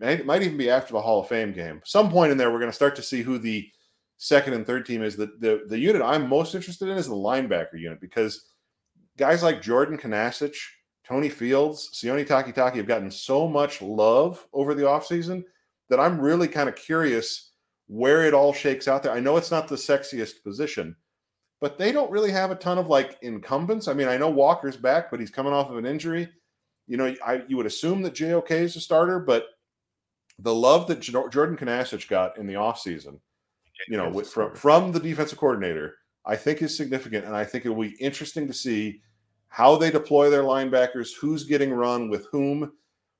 it might even be after the Hall of Fame game. Some point in there, we're going to start to see who the second and third team is. The, the the unit I'm most interested in is the linebacker unit because guys like Jordan Kunaszyk, Tony Fields, Sione Takitaki have gotten so much love over the offseason that I'm really kind of curious where it all shakes out there. I know it's not the sexiest position, but they don't really have a ton of like incumbents. I mean, I know Walker's back, but he's coming off of an injury you know, I you would assume that JOK is a starter, but the love that Jordan Kunaszyk got in the offseason, you know, from, from the defensive coordinator, I think is significant. And I think it will be interesting to see how they deploy their linebackers, who's getting run with whom,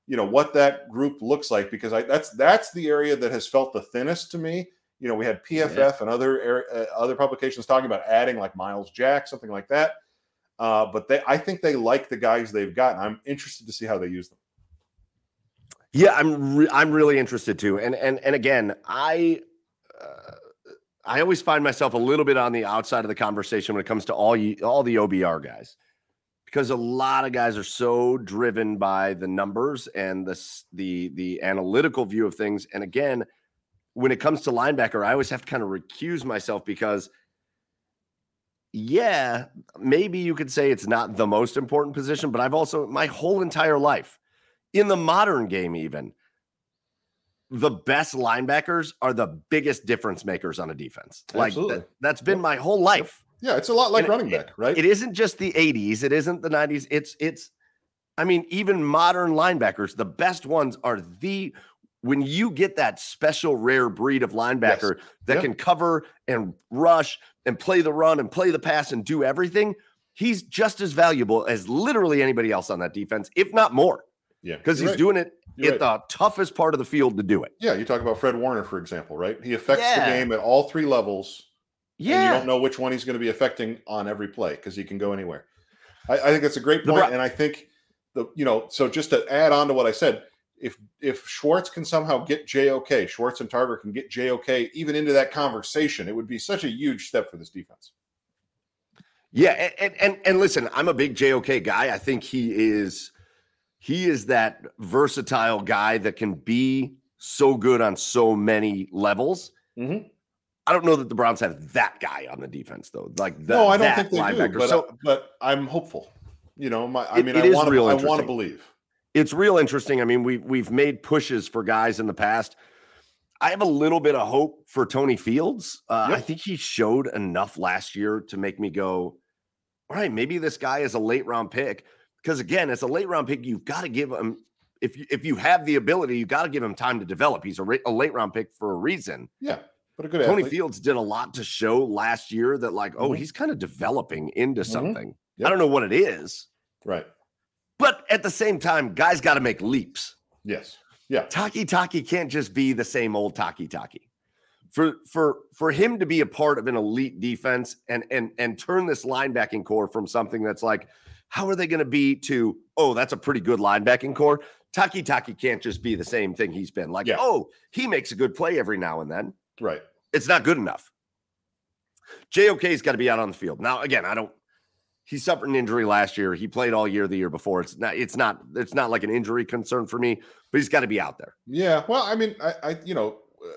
you know, what that group looks like because I that's that's the area that has felt the thinnest to me. You know, we had PFF yeah. and other uh, other publications talking about adding like Myles Jack, something like that. Uh, but they, I think they like the guys they've got. I'm interested to see how they use them. Yeah, I'm re- I'm really interested too. And and and again, I uh, I always find myself a little bit on the outside of the conversation when it comes to all you all the OBR guys. Because a lot of guys are so driven by the numbers and the the the analytical view of things. And again, when it comes to linebacker, I always have to kind of recuse myself because yeah, maybe you could say it's not the most important position, but I've also my whole entire life in the modern game, even the best linebackers are the biggest difference makers on a defense. Like that, has been my whole life. Yeah, it's a lot like and running back, right? It isn't just the 80s, it isn't the 90s. It's it's I mean, even modern linebackers, the best ones are the when you get that special rare breed of linebacker yes. that can cover and rush and play the run and play the pass and do everything, he's just as valuable as literally anybody else on that defense, if not more. Yeah. Because he's right. doing it You're at right. the toughest part of the field to do it. Yeah. You talk about Fred Warner, for example, right? He affects yeah. the game at all three levels. Yeah. you don't know which one he's going to be affecting on every play because he can go anywhere. I, I, think that's a great point, and I think the you know so just to add on to what I said, if if Schwartz can somehow get JOK, Schwartz and Tarver can get JOK even into that conversation, it would be such a huge step for this defense. Yeah, and and and listen, I'm a big JOK guy. I think he is he is that versatile guy that can be so good on so many levels. Mm-hmm. I don't know that the Browns have that guy on the defense though. Like the, no, I don't think they linebacker. do. But, so, but I'm hopeful. You know, my, I mean, I want to. I want to believe. It's real interesting. I mean, we we've made pushes for guys in the past. I have a little bit of hope for Tony Fields. Uh, yep. I think he showed enough last year to make me go, all right, maybe this guy is a late round pick. Because again, as a late round pick, you've got to give him if you if you have the ability, you've got to give him time to develop. He's a, a, late round pick for a reason. Yeah, a good Tony athlete. Fields did a lot to show last year that like, oh, mm-hmm. he's kind of developing into mm-hmm. something. Yep. I don't know what it is. Right. But at the same time, guys got to make leaps. Yes. Yeah. Takitaki can't just be the same old Takitaki. For for for him to be a part of an elite defense and and and turn this linebacking core from something that's like how are they going to be to, oh, that's a pretty good linebacking core? Takitaki can't just be the same thing he's been. Like, yeah. oh, he makes a good play every now and then. Right. It's not good enough. JOK's got to be out on the field. Now, again, I don't he suffered an injury last year. He played all year the year before. It's not it's not it's not like an injury concern for me, but he's got to be out there. Yeah. Well, I mean, I, I you know, uh,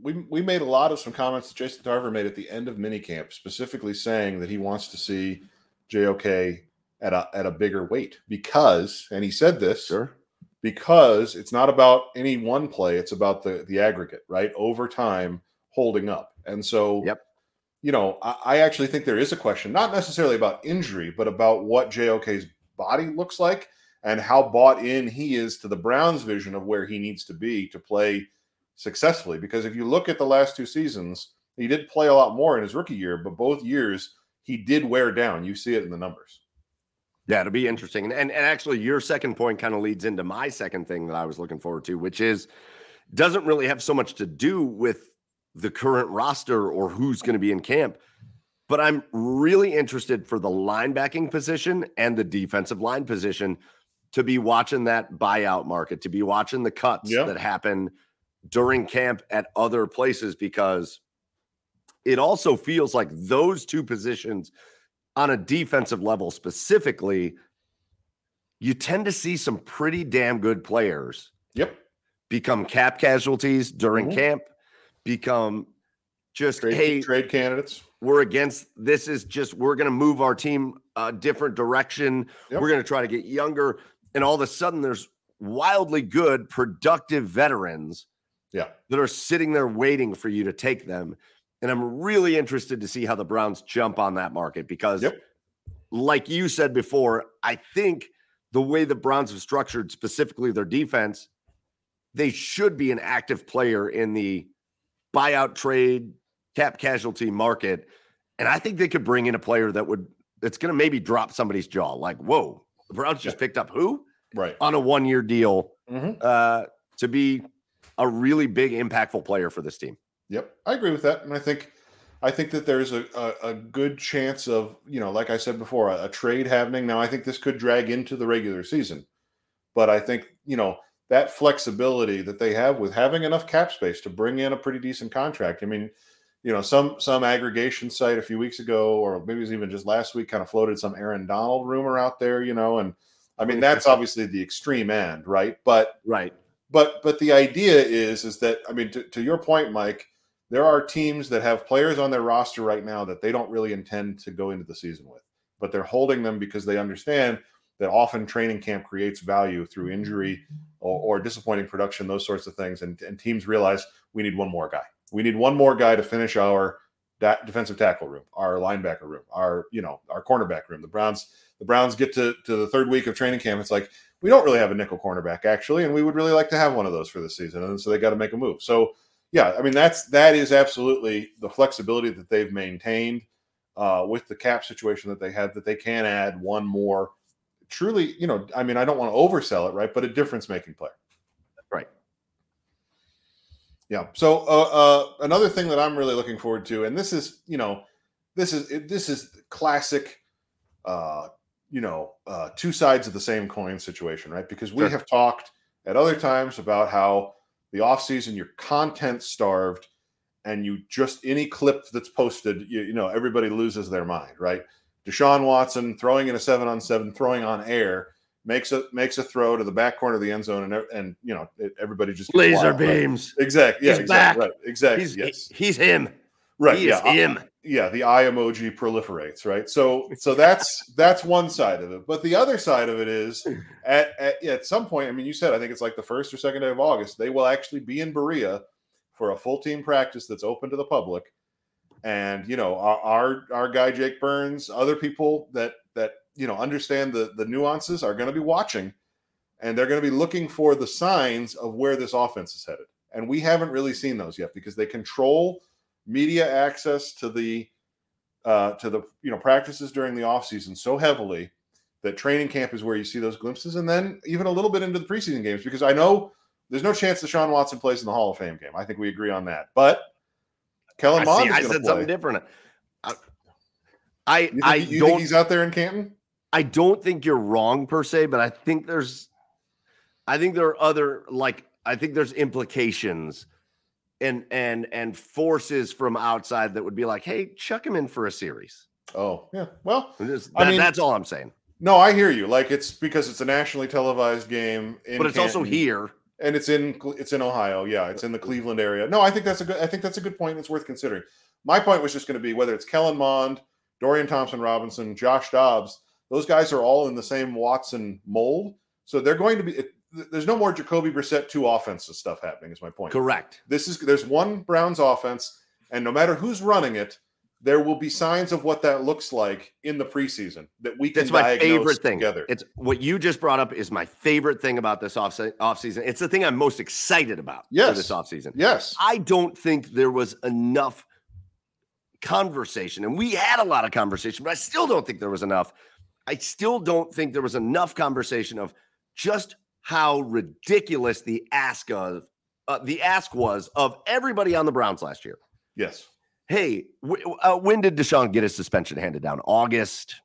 we we made a lot of some comments that Jason Tarver made at the end of minicamp, specifically saying that he wants to see JOK at a at a bigger weight because, and he said this, sure. because it's not about any one play; it's about the the aggregate, right? Over time, holding up, and so, yep. You know, I, I actually think there is a question, not necessarily about injury, but about what JOK's body looks like and how bought in he is to the Browns' vision of where he needs to be to play successfully. Because if you look at the last two seasons, he did play a lot more in his rookie year, but both years he did wear down. You see it in the numbers. Yeah, it'll be interesting. And, and, and actually, your second point kind of leads into my second thing that I was looking forward to, which is doesn't really have so much to do with the current roster or who's going to be in camp. But I'm really interested for the linebacking position and the defensive line position to be watching that buyout market, to be watching the cuts yep. that happen during camp at other places, because it also feels like those two positions on a defensive level specifically, you tend to see some pretty damn good players. Yep. Become cap casualties during mm-hmm. camp, become just trade, hey trade candidates. We're against this is just we're going to move our team a different direction. Yep. We're going to try to get younger and all of a sudden there's wildly good productive veterans yeah that are sitting there waiting for you to take them and I'm really interested to see how the Browns jump on that market because, yep. like you said before, I think the way the Browns have structured specifically their defense, they should be an active player in the buyout trade cap casualty market. And I think they could bring in a player that would it's going to maybe drop somebody's jaw. Like, whoa, the Browns just picked up who Right. on a one year deal Mhm. uh, to be a really big, impactful player for this team. Yep, I agree with that, and I think I think that there's a, a, a good chance of you know, like I said before, a, a trade happening. Now, I think this could drag into the regular season, but I think you know that flexibility that they have with having enough cap space to bring in a pretty decent contract. I mean, you know, some some aggregation site a few weeks ago, or maybe it was even just last week, kind of floated some Aaron Donald rumor out there. You know, and I mean that's obviously the extreme end, right? But Right. but but the idea is is that I mean to, to your point, Mike, there are teams that have players on their roster right now that they don't really intend to go into the season with, but they're holding them because they understand that often training camp creates value through injury or, or disappointing production, those sorts of things, and, and teams realize we need one more guy. We need one more guy to finish our defensive tackle room, our linebacker room, our you know our cornerback room. The Browns the Browns get to to the third week of training camp. It's like we don't really have a nickel cornerback actually, and we would really like to have one of those for the season. And so they got to make a move. So yeah, I mean that's that is absolutely the flexibility that they've maintained uh, with the cap situation that they have that they can add one more truly, you know, I mean I don't want to oversell it, right? But a difference making player. Right. Yeah. So uh, uh, another thing that I'm really looking forward to, and this is, you know, this is this is classic, uh, you know, uh, two sides of the same coin situation, right? Because we Sure. have talked at other times about how the offseason you're content starved and you just any clip that's posted, you, you know, everybody loses their mind, right? Deshaun Watson throwing in a seven on seven, throwing on air, makes a makes a throw to the back corner of the end zone, and and you know it, everybody just Laser wild, right? beams. Exactly. Yeah. He's exactly. back. Right. Exactly. He's yes. he's him. right. He yeah. is uh, him. yeah. The eye emoji proliferates. Right. So so that's that's one side of it. But the other side of it is at at, at some point. I mean, you said I think it's like the first or second day of August. They will actually be in Berea for a full team practice that's open to the public. And you know our, our our guy Jake Burns, other people that that you know understand the the nuances are going to be watching, and they're going to be looking for the signs of where this offense is headed. And we haven't really seen those yet because they control media access to the uh, to the you know practices during the offseason so heavily that training camp is where you see those glimpses, and then even a little bit into the preseason games because I know there's no chance that Sean Watson plays in the Hall of Fame game. I think we agree on that, but Kellen I, Mond see, is I said to something different. I I, You think, I don't he's out there in Canton? I don't think you're wrong per se, but I think there's I think there are other like I think there's implications and and and forces from outside that would be like, hey, chuck him in for a series. Oh, yeah. Well, Just- I mean- that's all I'm saying. no, I hear you. Like it's because it's a nationally televised game, in But it's also here. And it's in it's in Ohio. Yeah, it's in the Cleveland area. No, I think that's a good. I think that's a good point. It's worth considering. My point was just going to be whether it's Kellen Mond, Dorian Thompson Robinson, Josh Dobbs. Those guys are all in the same Watson mold, so they're going to be. It, there's no more Jacoby Brissett two offensive stuff happening. Is my point. Correct. This is there's one Browns offense, and no matter who's running it, there will be signs of what that looks like in the preseason that we can That's my diagnose favorite thing. together. It's what you just brought up is my favorite thing about this off offseason. It's the thing I'm most excited about for Yes. this offseason. yes, I don't think there was enough conversation, and we had a lot of conversation, but I still don't think there was enough. I still don't think there was enough conversation of just how ridiculous the ask of uh, the ask was of everybody on the Browns last year. yes. Hey, w- uh, when did Deshaun get his suspension handed down? August,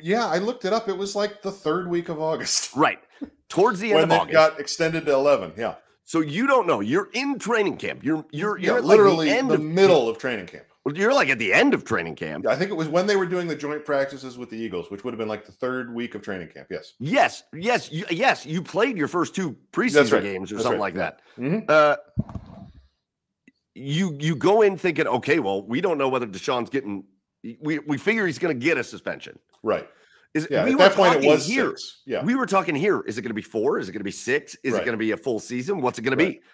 Yeah, I looked it up. It was like the third week of August. right? Towards the end when of it August. got extended to 11 yeah so you don't know. You're in training camp. You're you're yeah you're at, like, literally the end the of middle of training camp You're like at the end of training camp. i think it was when they were doing the joint practices with the eagles which would have been like the third week of training camp yes Yes, yes, you, yes. You played your first two preseason right. games or That's something right. like that. Mhm. Uh, you you go in thinking, okay, well, we don't know whether Deshaun's getting. We we figure he's going to get a suspension. right Is yeah we at were that point it talking was here? six. yeah We were talking here. Is it going to be four? Is it going to be six? Is Right. it going to be a full season? What's it going to Right. be?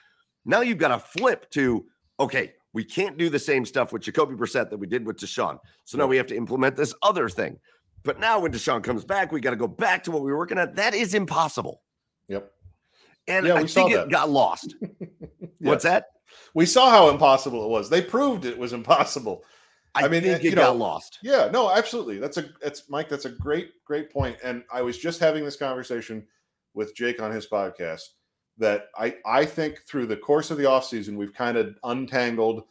Now you've got to flip to okay. We can't do the same stuff with Jacoby Brissett that we did with Deshaun. So now we have to implement this other thing. But now when Deshaun comes back, we got to go back to what we were working at. That is impossible. yep And Yeah, I think it got lost. What's that? We saw how impossible it was they proved it was impossible I, I mean, think you it know, got lost. Yeah, no, absolutely. That's a that's Mike. That's a great great point. And I was just having this conversation with Jake on his podcast that I I think through the course of the offseason we've kind of untangled,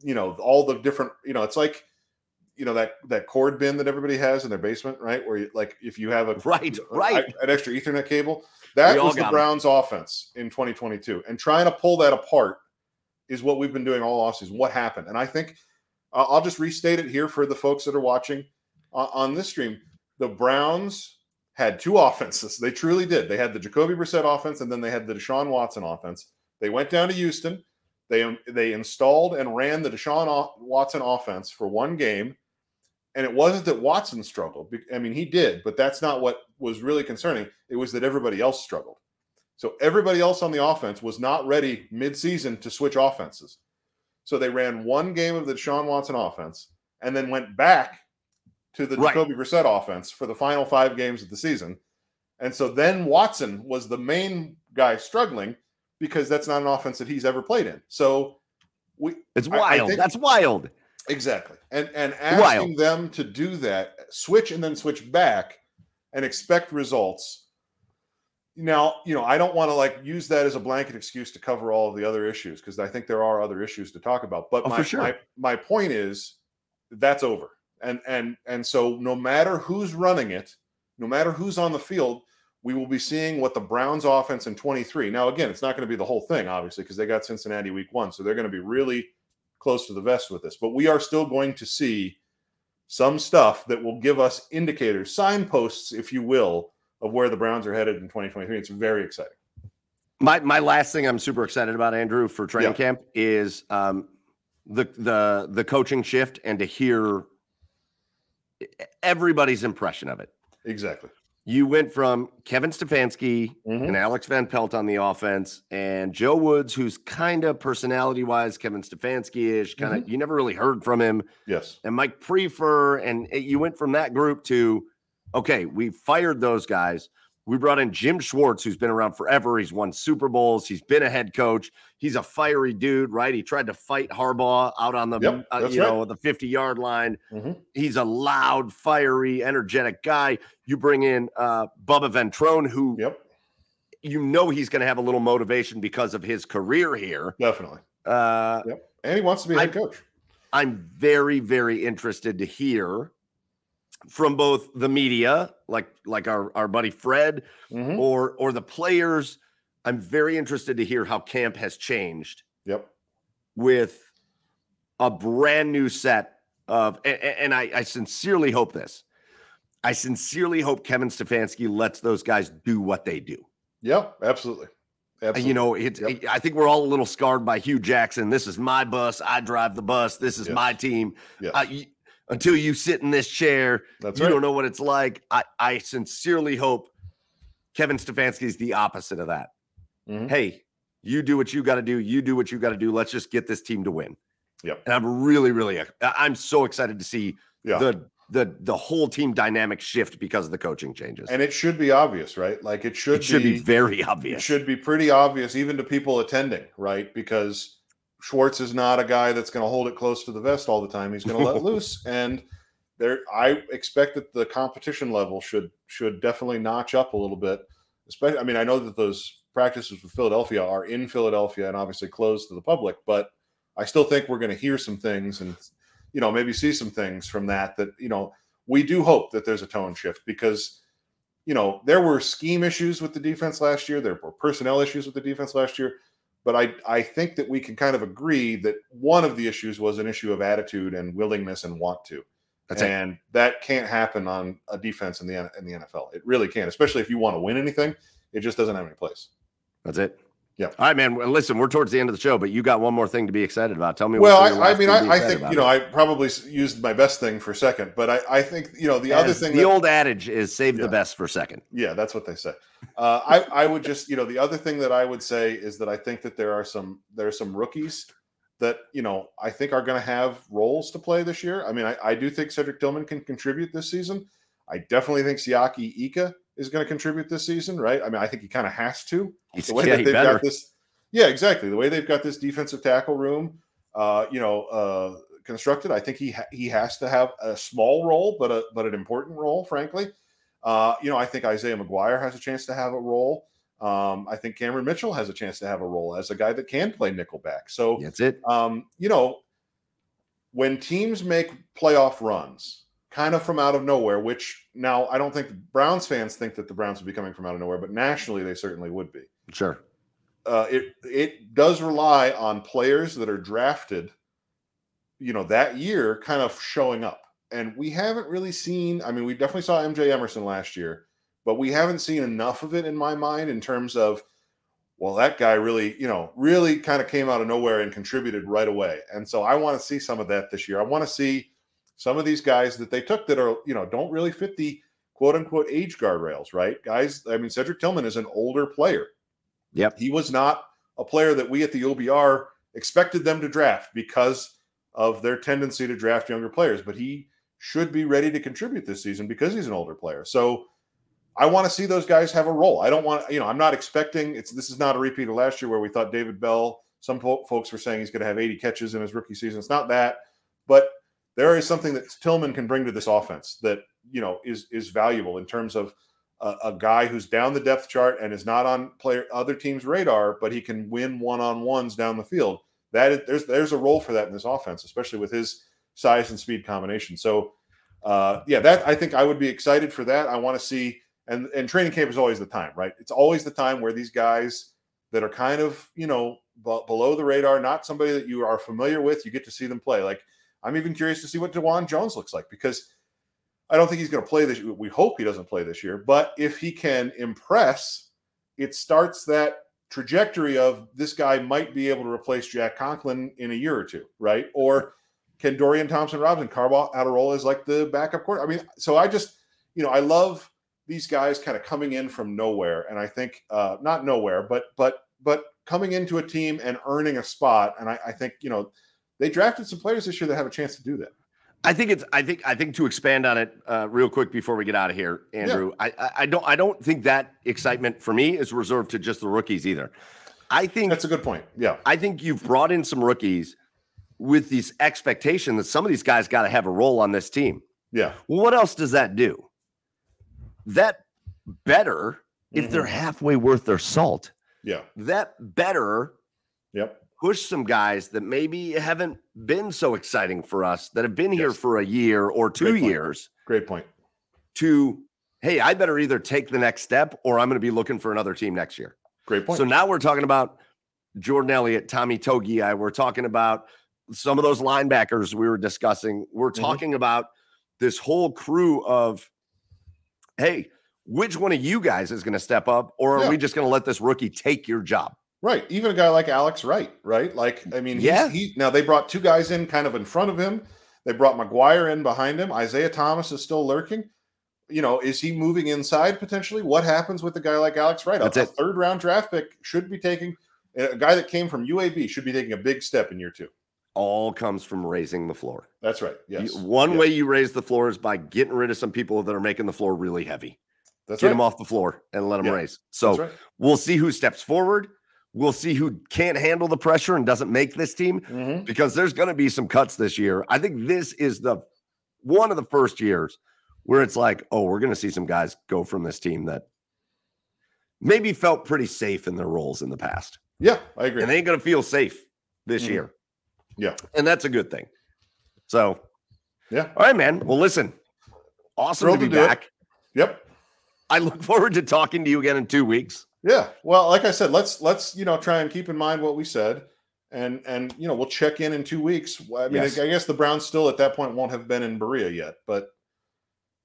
you know, all the different. You know, it's like you know that that cord bin that everybody has in their basement, right? Where you, like if you have a Right, right. an extra Ethernet cable, that was the. Browns' offense in 2022, and trying to pull that apart is what we've been doing all offseason. What happened? And I think uh, I'll just restate it here for the folks that are watching uh, on this stream. The Browns had two offenses. They truly did. They had the Jacoby Brissett offense, and then they had the Deshaun Watson offense. They went down to Houston. They they installed and ran the Deshaun Watson offense for one game, and it wasn't that Watson struggled. I mean, he did, but that's not what was really concerning. It was that everybody else struggled. So everybody else on the offense was not ready mid-season to switch offenses. So they ran one game of the Deshaun Watson offense and then went back to the Right. Jacoby Brissett offense for the final five games of the season. And so then Watson was the main guy struggling because that's not an offense that he's ever played in. So we It's I- I wild. think- That's wild. Exactly. And and asking them to do that, switch and then switch back and expect results. Now, you know, I don't want to like use that as a blanket excuse to cover all of the other issues because I think there are other issues to talk about. But Oh, my, sure. my my point is that's over. And and and so no matter who's running it, no matter who's on the field, we will be seeing what the Browns offense in 23. Now, again, it's not going to be the whole thing, obviously, because they got Cincinnati week one. So they're going to be really close to the vest with this. But we are still going to see some stuff that will give us indicators, signposts, if you will, of where the Browns are headed in 2023. It's very exciting. My my last thing I'm super excited about, Andrew, for training Yeah. camp is um, the the the coaching shift and to hear everybody's impression of it. Exactly. You went from Kevin Stefanski Mhm. and Alex Van Pelt on the offense, and Joe Woods, who's kind of personality wise Kevin Stefanski ish, kind of you never really heard from him, Yes. and Mike Priefer, and it- you went from that group to okay, we fired those guys. We brought in Jim Schwartz, who's been around forever. He's won Super Bowls. He's been a head coach. He's a fiery dude, right? He tried to fight Harbaugh out on the Yep, uh, you right. know the 50 yard line. Mhm. He's a loud, fiery, energetic guy. You bring in uh, Bubba Ventrone, who Yep. you know he's going to have a little motivation because of his career here. Definitely. Uh, And he wants to be a head coach. I'm very, very interested to hear from both the media, like like our, our buddy Fred, Mhm. or or the players. I'm very interested to hear how camp has changed Yep. with a brand new set of a- a- and, I, I sincerely hope this. I sincerely hope Kevin Stefanski lets those guys do what they do. Yep. Absolutely. Absolutely. You know, it's Yep. I think we're all a little scarred by Hue Jackson. This is my bus. I drive the bus. This is Yes. my team. Yes. Uh, until you sit in this chair, That's you right. don't know what it's like. I, I sincerely hope Kevin Stefanski is the opposite of that. Mhm. Hey, you do what you got to do. You do what you got to do. Let's just get this team to win. Yep. And I'm really, really, I- I'm so excited to see Yeah. the the the whole team dynamic shift because of the coaching changes. and it should be obvious, right? Like it should, it should be, be very It obvious. should be pretty obvious, even to people attending, right? Because Schwartz is not a guy that's going to hold it close to the vest all the time. He's going to let loose, and there, I expect that the competition level should should definitely notch up a little bit. Especially, I mean, I know that those practices with Philadelphia are in Philadelphia and obviously closed to the public, but I still think we're going to hear some things and you know maybe see some things from that. That you know we do hope that there's a tone shift because you know, there were scheme issues with the defense last year. There were personnel issues with the defense last year. But I, I think that we can kind of agree that one of the issues was an issue of attitude and willingness and want to. That's it. and that can't happen on a defense in the in the NFL. It really can't, especially if you want to win anything. It just doesn't have any place. That's it. Yeah. All right, man. Well, listen, we're towards the end of the show, but you got one more thing to be excited about. Tell me. Well, I, I mean, thing to be I, I think you know I probably used my best thing for second, but I, I think you know the other thing the that- old adage is save Yeah. the best for second. Yeah, that's what they say. Uh, I I would just you know the other thing that I would say is that I think that there are some there are some rookies that you know I think are going to have roles to play this year. I mean, I, I do think Cedric Tillman can contribute this season. I definitely think Siaki Ika is going to contribute this season, right? I mean, I think he kind of has to. He's, The way yeah, that they've got this, yeah, exactly. The way they've got this defensive tackle room, uh, you know, uh, constructed. I think he ha- he has to have a small role, but a but an important role, frankly. Uh, you know, I think Isaiah McGuire has a chance to have a role. Um, I think Cameron Mitchell has a chance to have a role as a guy that can play nickelback. So That's it. um, you know, when teams make playoff runs, kind of from out of nowhere, which now I don't think the Browns fans think that the Browns would be coming from out of nowhere, but nationally they certainly would be. Sure. Uh, it it does rely on players that are drafted, you know, that year kind of showing up, and we haven't really seen. I mean, we definitely saw MJ Emerson last year, but we haven't seen enough of it in my mind in terms of well, that guy really, you know, really kind of came out of nowhere and contributed right away. And so I want to see some of that this year. I want to see some of these guys that they took that are, you know, don't really fit the quote unquote age guardrails, right? Guys, I mean, Cedric Tillman is an older player. Yep. He was not a player that we at the OBR expected them to draft because of their tendency to draft younger players, but he should be ready to contribute this season because he's an older player. So I want to see those guys have a role. I don't want, you know, I'm not expecting it's this is not a repeat of last year where we thought David Bell, some po- folks were saying he's going to have 80 catches in his rookie season. It's not that, but there is something that Tillman can bring to this offense that, you know, is is valuable in terms of a, a guy who's down the depth chart and is not on player other teams' radar, but he can win one-on-ones down the field. That is, there's there's a role for that in this offense, especially with his size and speed combination. So uh, yeah, that I think I would be excited for that. I want to see and and training camp is always the time, right? It's always the time where these guys that are kind of you know b- below the radar, not somebody that you are familiar with, you get to see them play. Like I'm even curious to see what Dawand Jones looks like because I don't think he's going to play this. We hope he doesn't play this year, but if he can impress, it starts that trajectory of this guy might be able to replace Jack Conklin in a year or two, right? Or can Dorian Thompson Robinson carve out a role as like the backup court? I mean, so I just, you know, I love these guys kind of coming in from nowhere, and I think uh, not nowhere, but but but coming into a team and earning a spot. And I, I think you know they drafted some players this year that have a chance to do that. I think it's. I think. I think to expand on it uh, real quick before we get out of here, Andrew. Yeah. I, I don't. I don't think that excitement for me is reserved to just the rookies either. I think that's a good point. Yeah. I think you've brought in some rookies with this expectation that some of these guys got to have a role on this team. Yeah. Well, what else does that do? That better if mm-hmm. they're halfway worth their salt. Yeah. That better. Yep. Push some guys that maybe haven't been so exciting for us that have been yes. here for a year or two Great years. Great point. To hey, I better either take the next step or I'm going to be looking for another team next year. Great point. So now we're talking about Jordan Elliott, Tommy Togiai. We're talking about some of those linebackers we were discussing. We're mm-hmm. talking mm-hmm. about this whole crew of, hey, which one of you guys is going to step up, or are yeah. we just going to let this rookie take your job? Right. Even a guy like Alex Wright, right? Like, I mean, yeah. He, now they brought two guys in kind of in front of him. They brought McGuire in behind him. Isaiah Thomas is still lurking. You know, is he moving inside potentially? What happens with a guy like Alex Wright? That's a, a third round draft pick should be taking a guy that came from UAB should be taking a big step in year two all comes from raising the floor. That's right. Yes. You, one yes. way you raise the floor is by getting rid of some people that are making the floor really heavy. That's Get right. them off the floor and let them yeah. raise. So right. we'll see who steps forward. We'll see who can't handle the pressure and doesn't make this team mm-hmm. because there's going to be some cuts this year. I think this is the one of the first years where it's like, oh, we're going to see some guys go from this team that maybe felt pretty safe in their roles in the past. Yeah, I agree. And they ain't going to feel safe this mm-hmm. year. Yeah. And that's a good thing. So, yeah. All right, man. Well, listen, awesome Thrilled to be to back. It. Yep. I look forward to talking to you again in two weeks. Yeah. Well, like I said, let's let's you know try and keep in mind what we said, and and you know we'll check in in two weeks. I mean, yes. I guess the Browns still at that point won't have been in Berea yet, but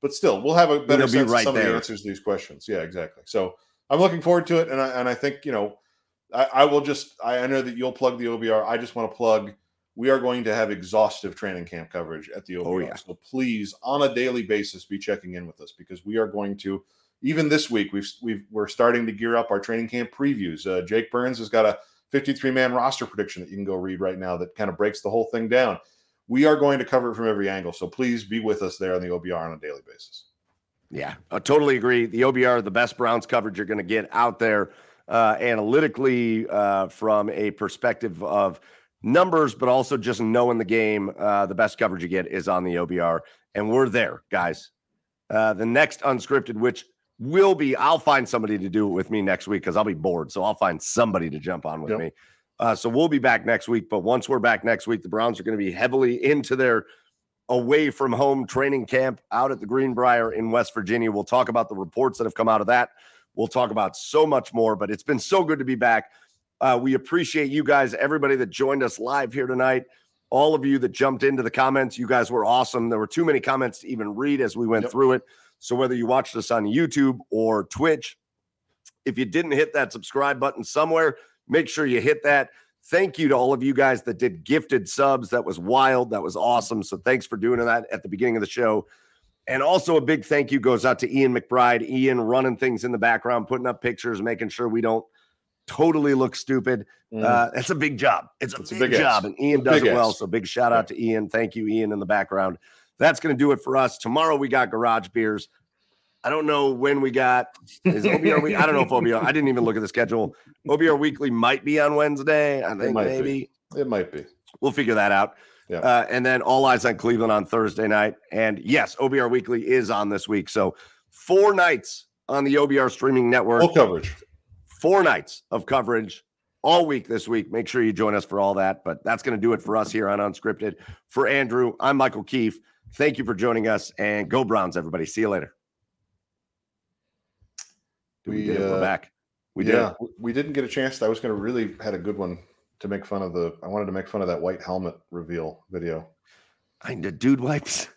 but still we'll have a better It'll sense right of some there. of the answers to these questions. Yeah, exactly. So I'm looking forward to it, and I and I think you know I, I will just I know that you'll plug the OBR. I just want to plug we are going to have exhaustive training camp coverage at the OBR. Oh, yeah. So please, on a daily basis, be checking in with us because we are going to. Even this week, we've, we've we're starting to gear up our training camp previews. Uh, Jake Burns has got a 53 man roster prediction that you can go read right now that kind of breaks the whole thing down. We are going to cover it from every angle, so please be with us there on the OBR on a daily basis. Yeah, I totally agree. The OBR, the best Browns coverage you're going to get out there uh, analytically uh, from a perspective of numbers, but also just knowing the game. Uh, the best coverage you get is on the OBR, and we're there, guys. Uh, the next unscripted, which will be, I'll find somebody to do it with me next week because I'll be bored. So I'll find somebody to jump on with Yep. me. Uh, so we'll be back next week. But once we're back next week, the Browns are going to be heavily into their away from home training camp out at the Greenbrier in West Virginia. We'll talk about the reports that have come out of that. We'll talk about so much more, but it's been so good to be back. Uh, we appreciate you guys, everybody that joined us live here tonight, all of you that jumped into the comments. You guys were awesome. There were too many comments to even read as we went Yep. through it. So whether you watched us on YouTube or Twitch, if you didn't hit that subscribe button somewhere, make sure you hit that. Thank you to all of you guys that did gifted subs. That was wild. That was awesome. So thanks for doing that at the beginning of the show. And also a big thank you goes out to Ian McBride. Ian running things in the background, putting up pictures, making sure we don't totally look stupid. Mm. Uh, it's a big job. It's a It's a big, big job, ass. and Ian does big it well. ass. So big shout out to Ian. Thank you, Ian, in the background. That's going to do it for us. Tomorrow we got Garage Beers. I don't know when we got is OBR week. I don't know if OBR. I didn't even look at the schedule. OBR Weekly might be on Wednesday. I think might be. maybe it might be. we'll figure that out. Yeah. Uh, and then all eyes on Cleveland on Thursday night. And yes, OBR Weekly is on this week. So four nights on the OBR streaming network Full coverage. four nights of coverage all week this week. Make sure you join us for all that. But that's going to do it for us here on Unscripted. For Andrew, I'm Michael Keefe. Thank you for joining us and go Browns, everybody. See you later. Did we, We, did it. We're uh, back. We did. yeah, w- we didn't get a chance. I was going to really had a good one to make fun of the. I wanted to make fun of that white helmet reveal video. I the dude wipes.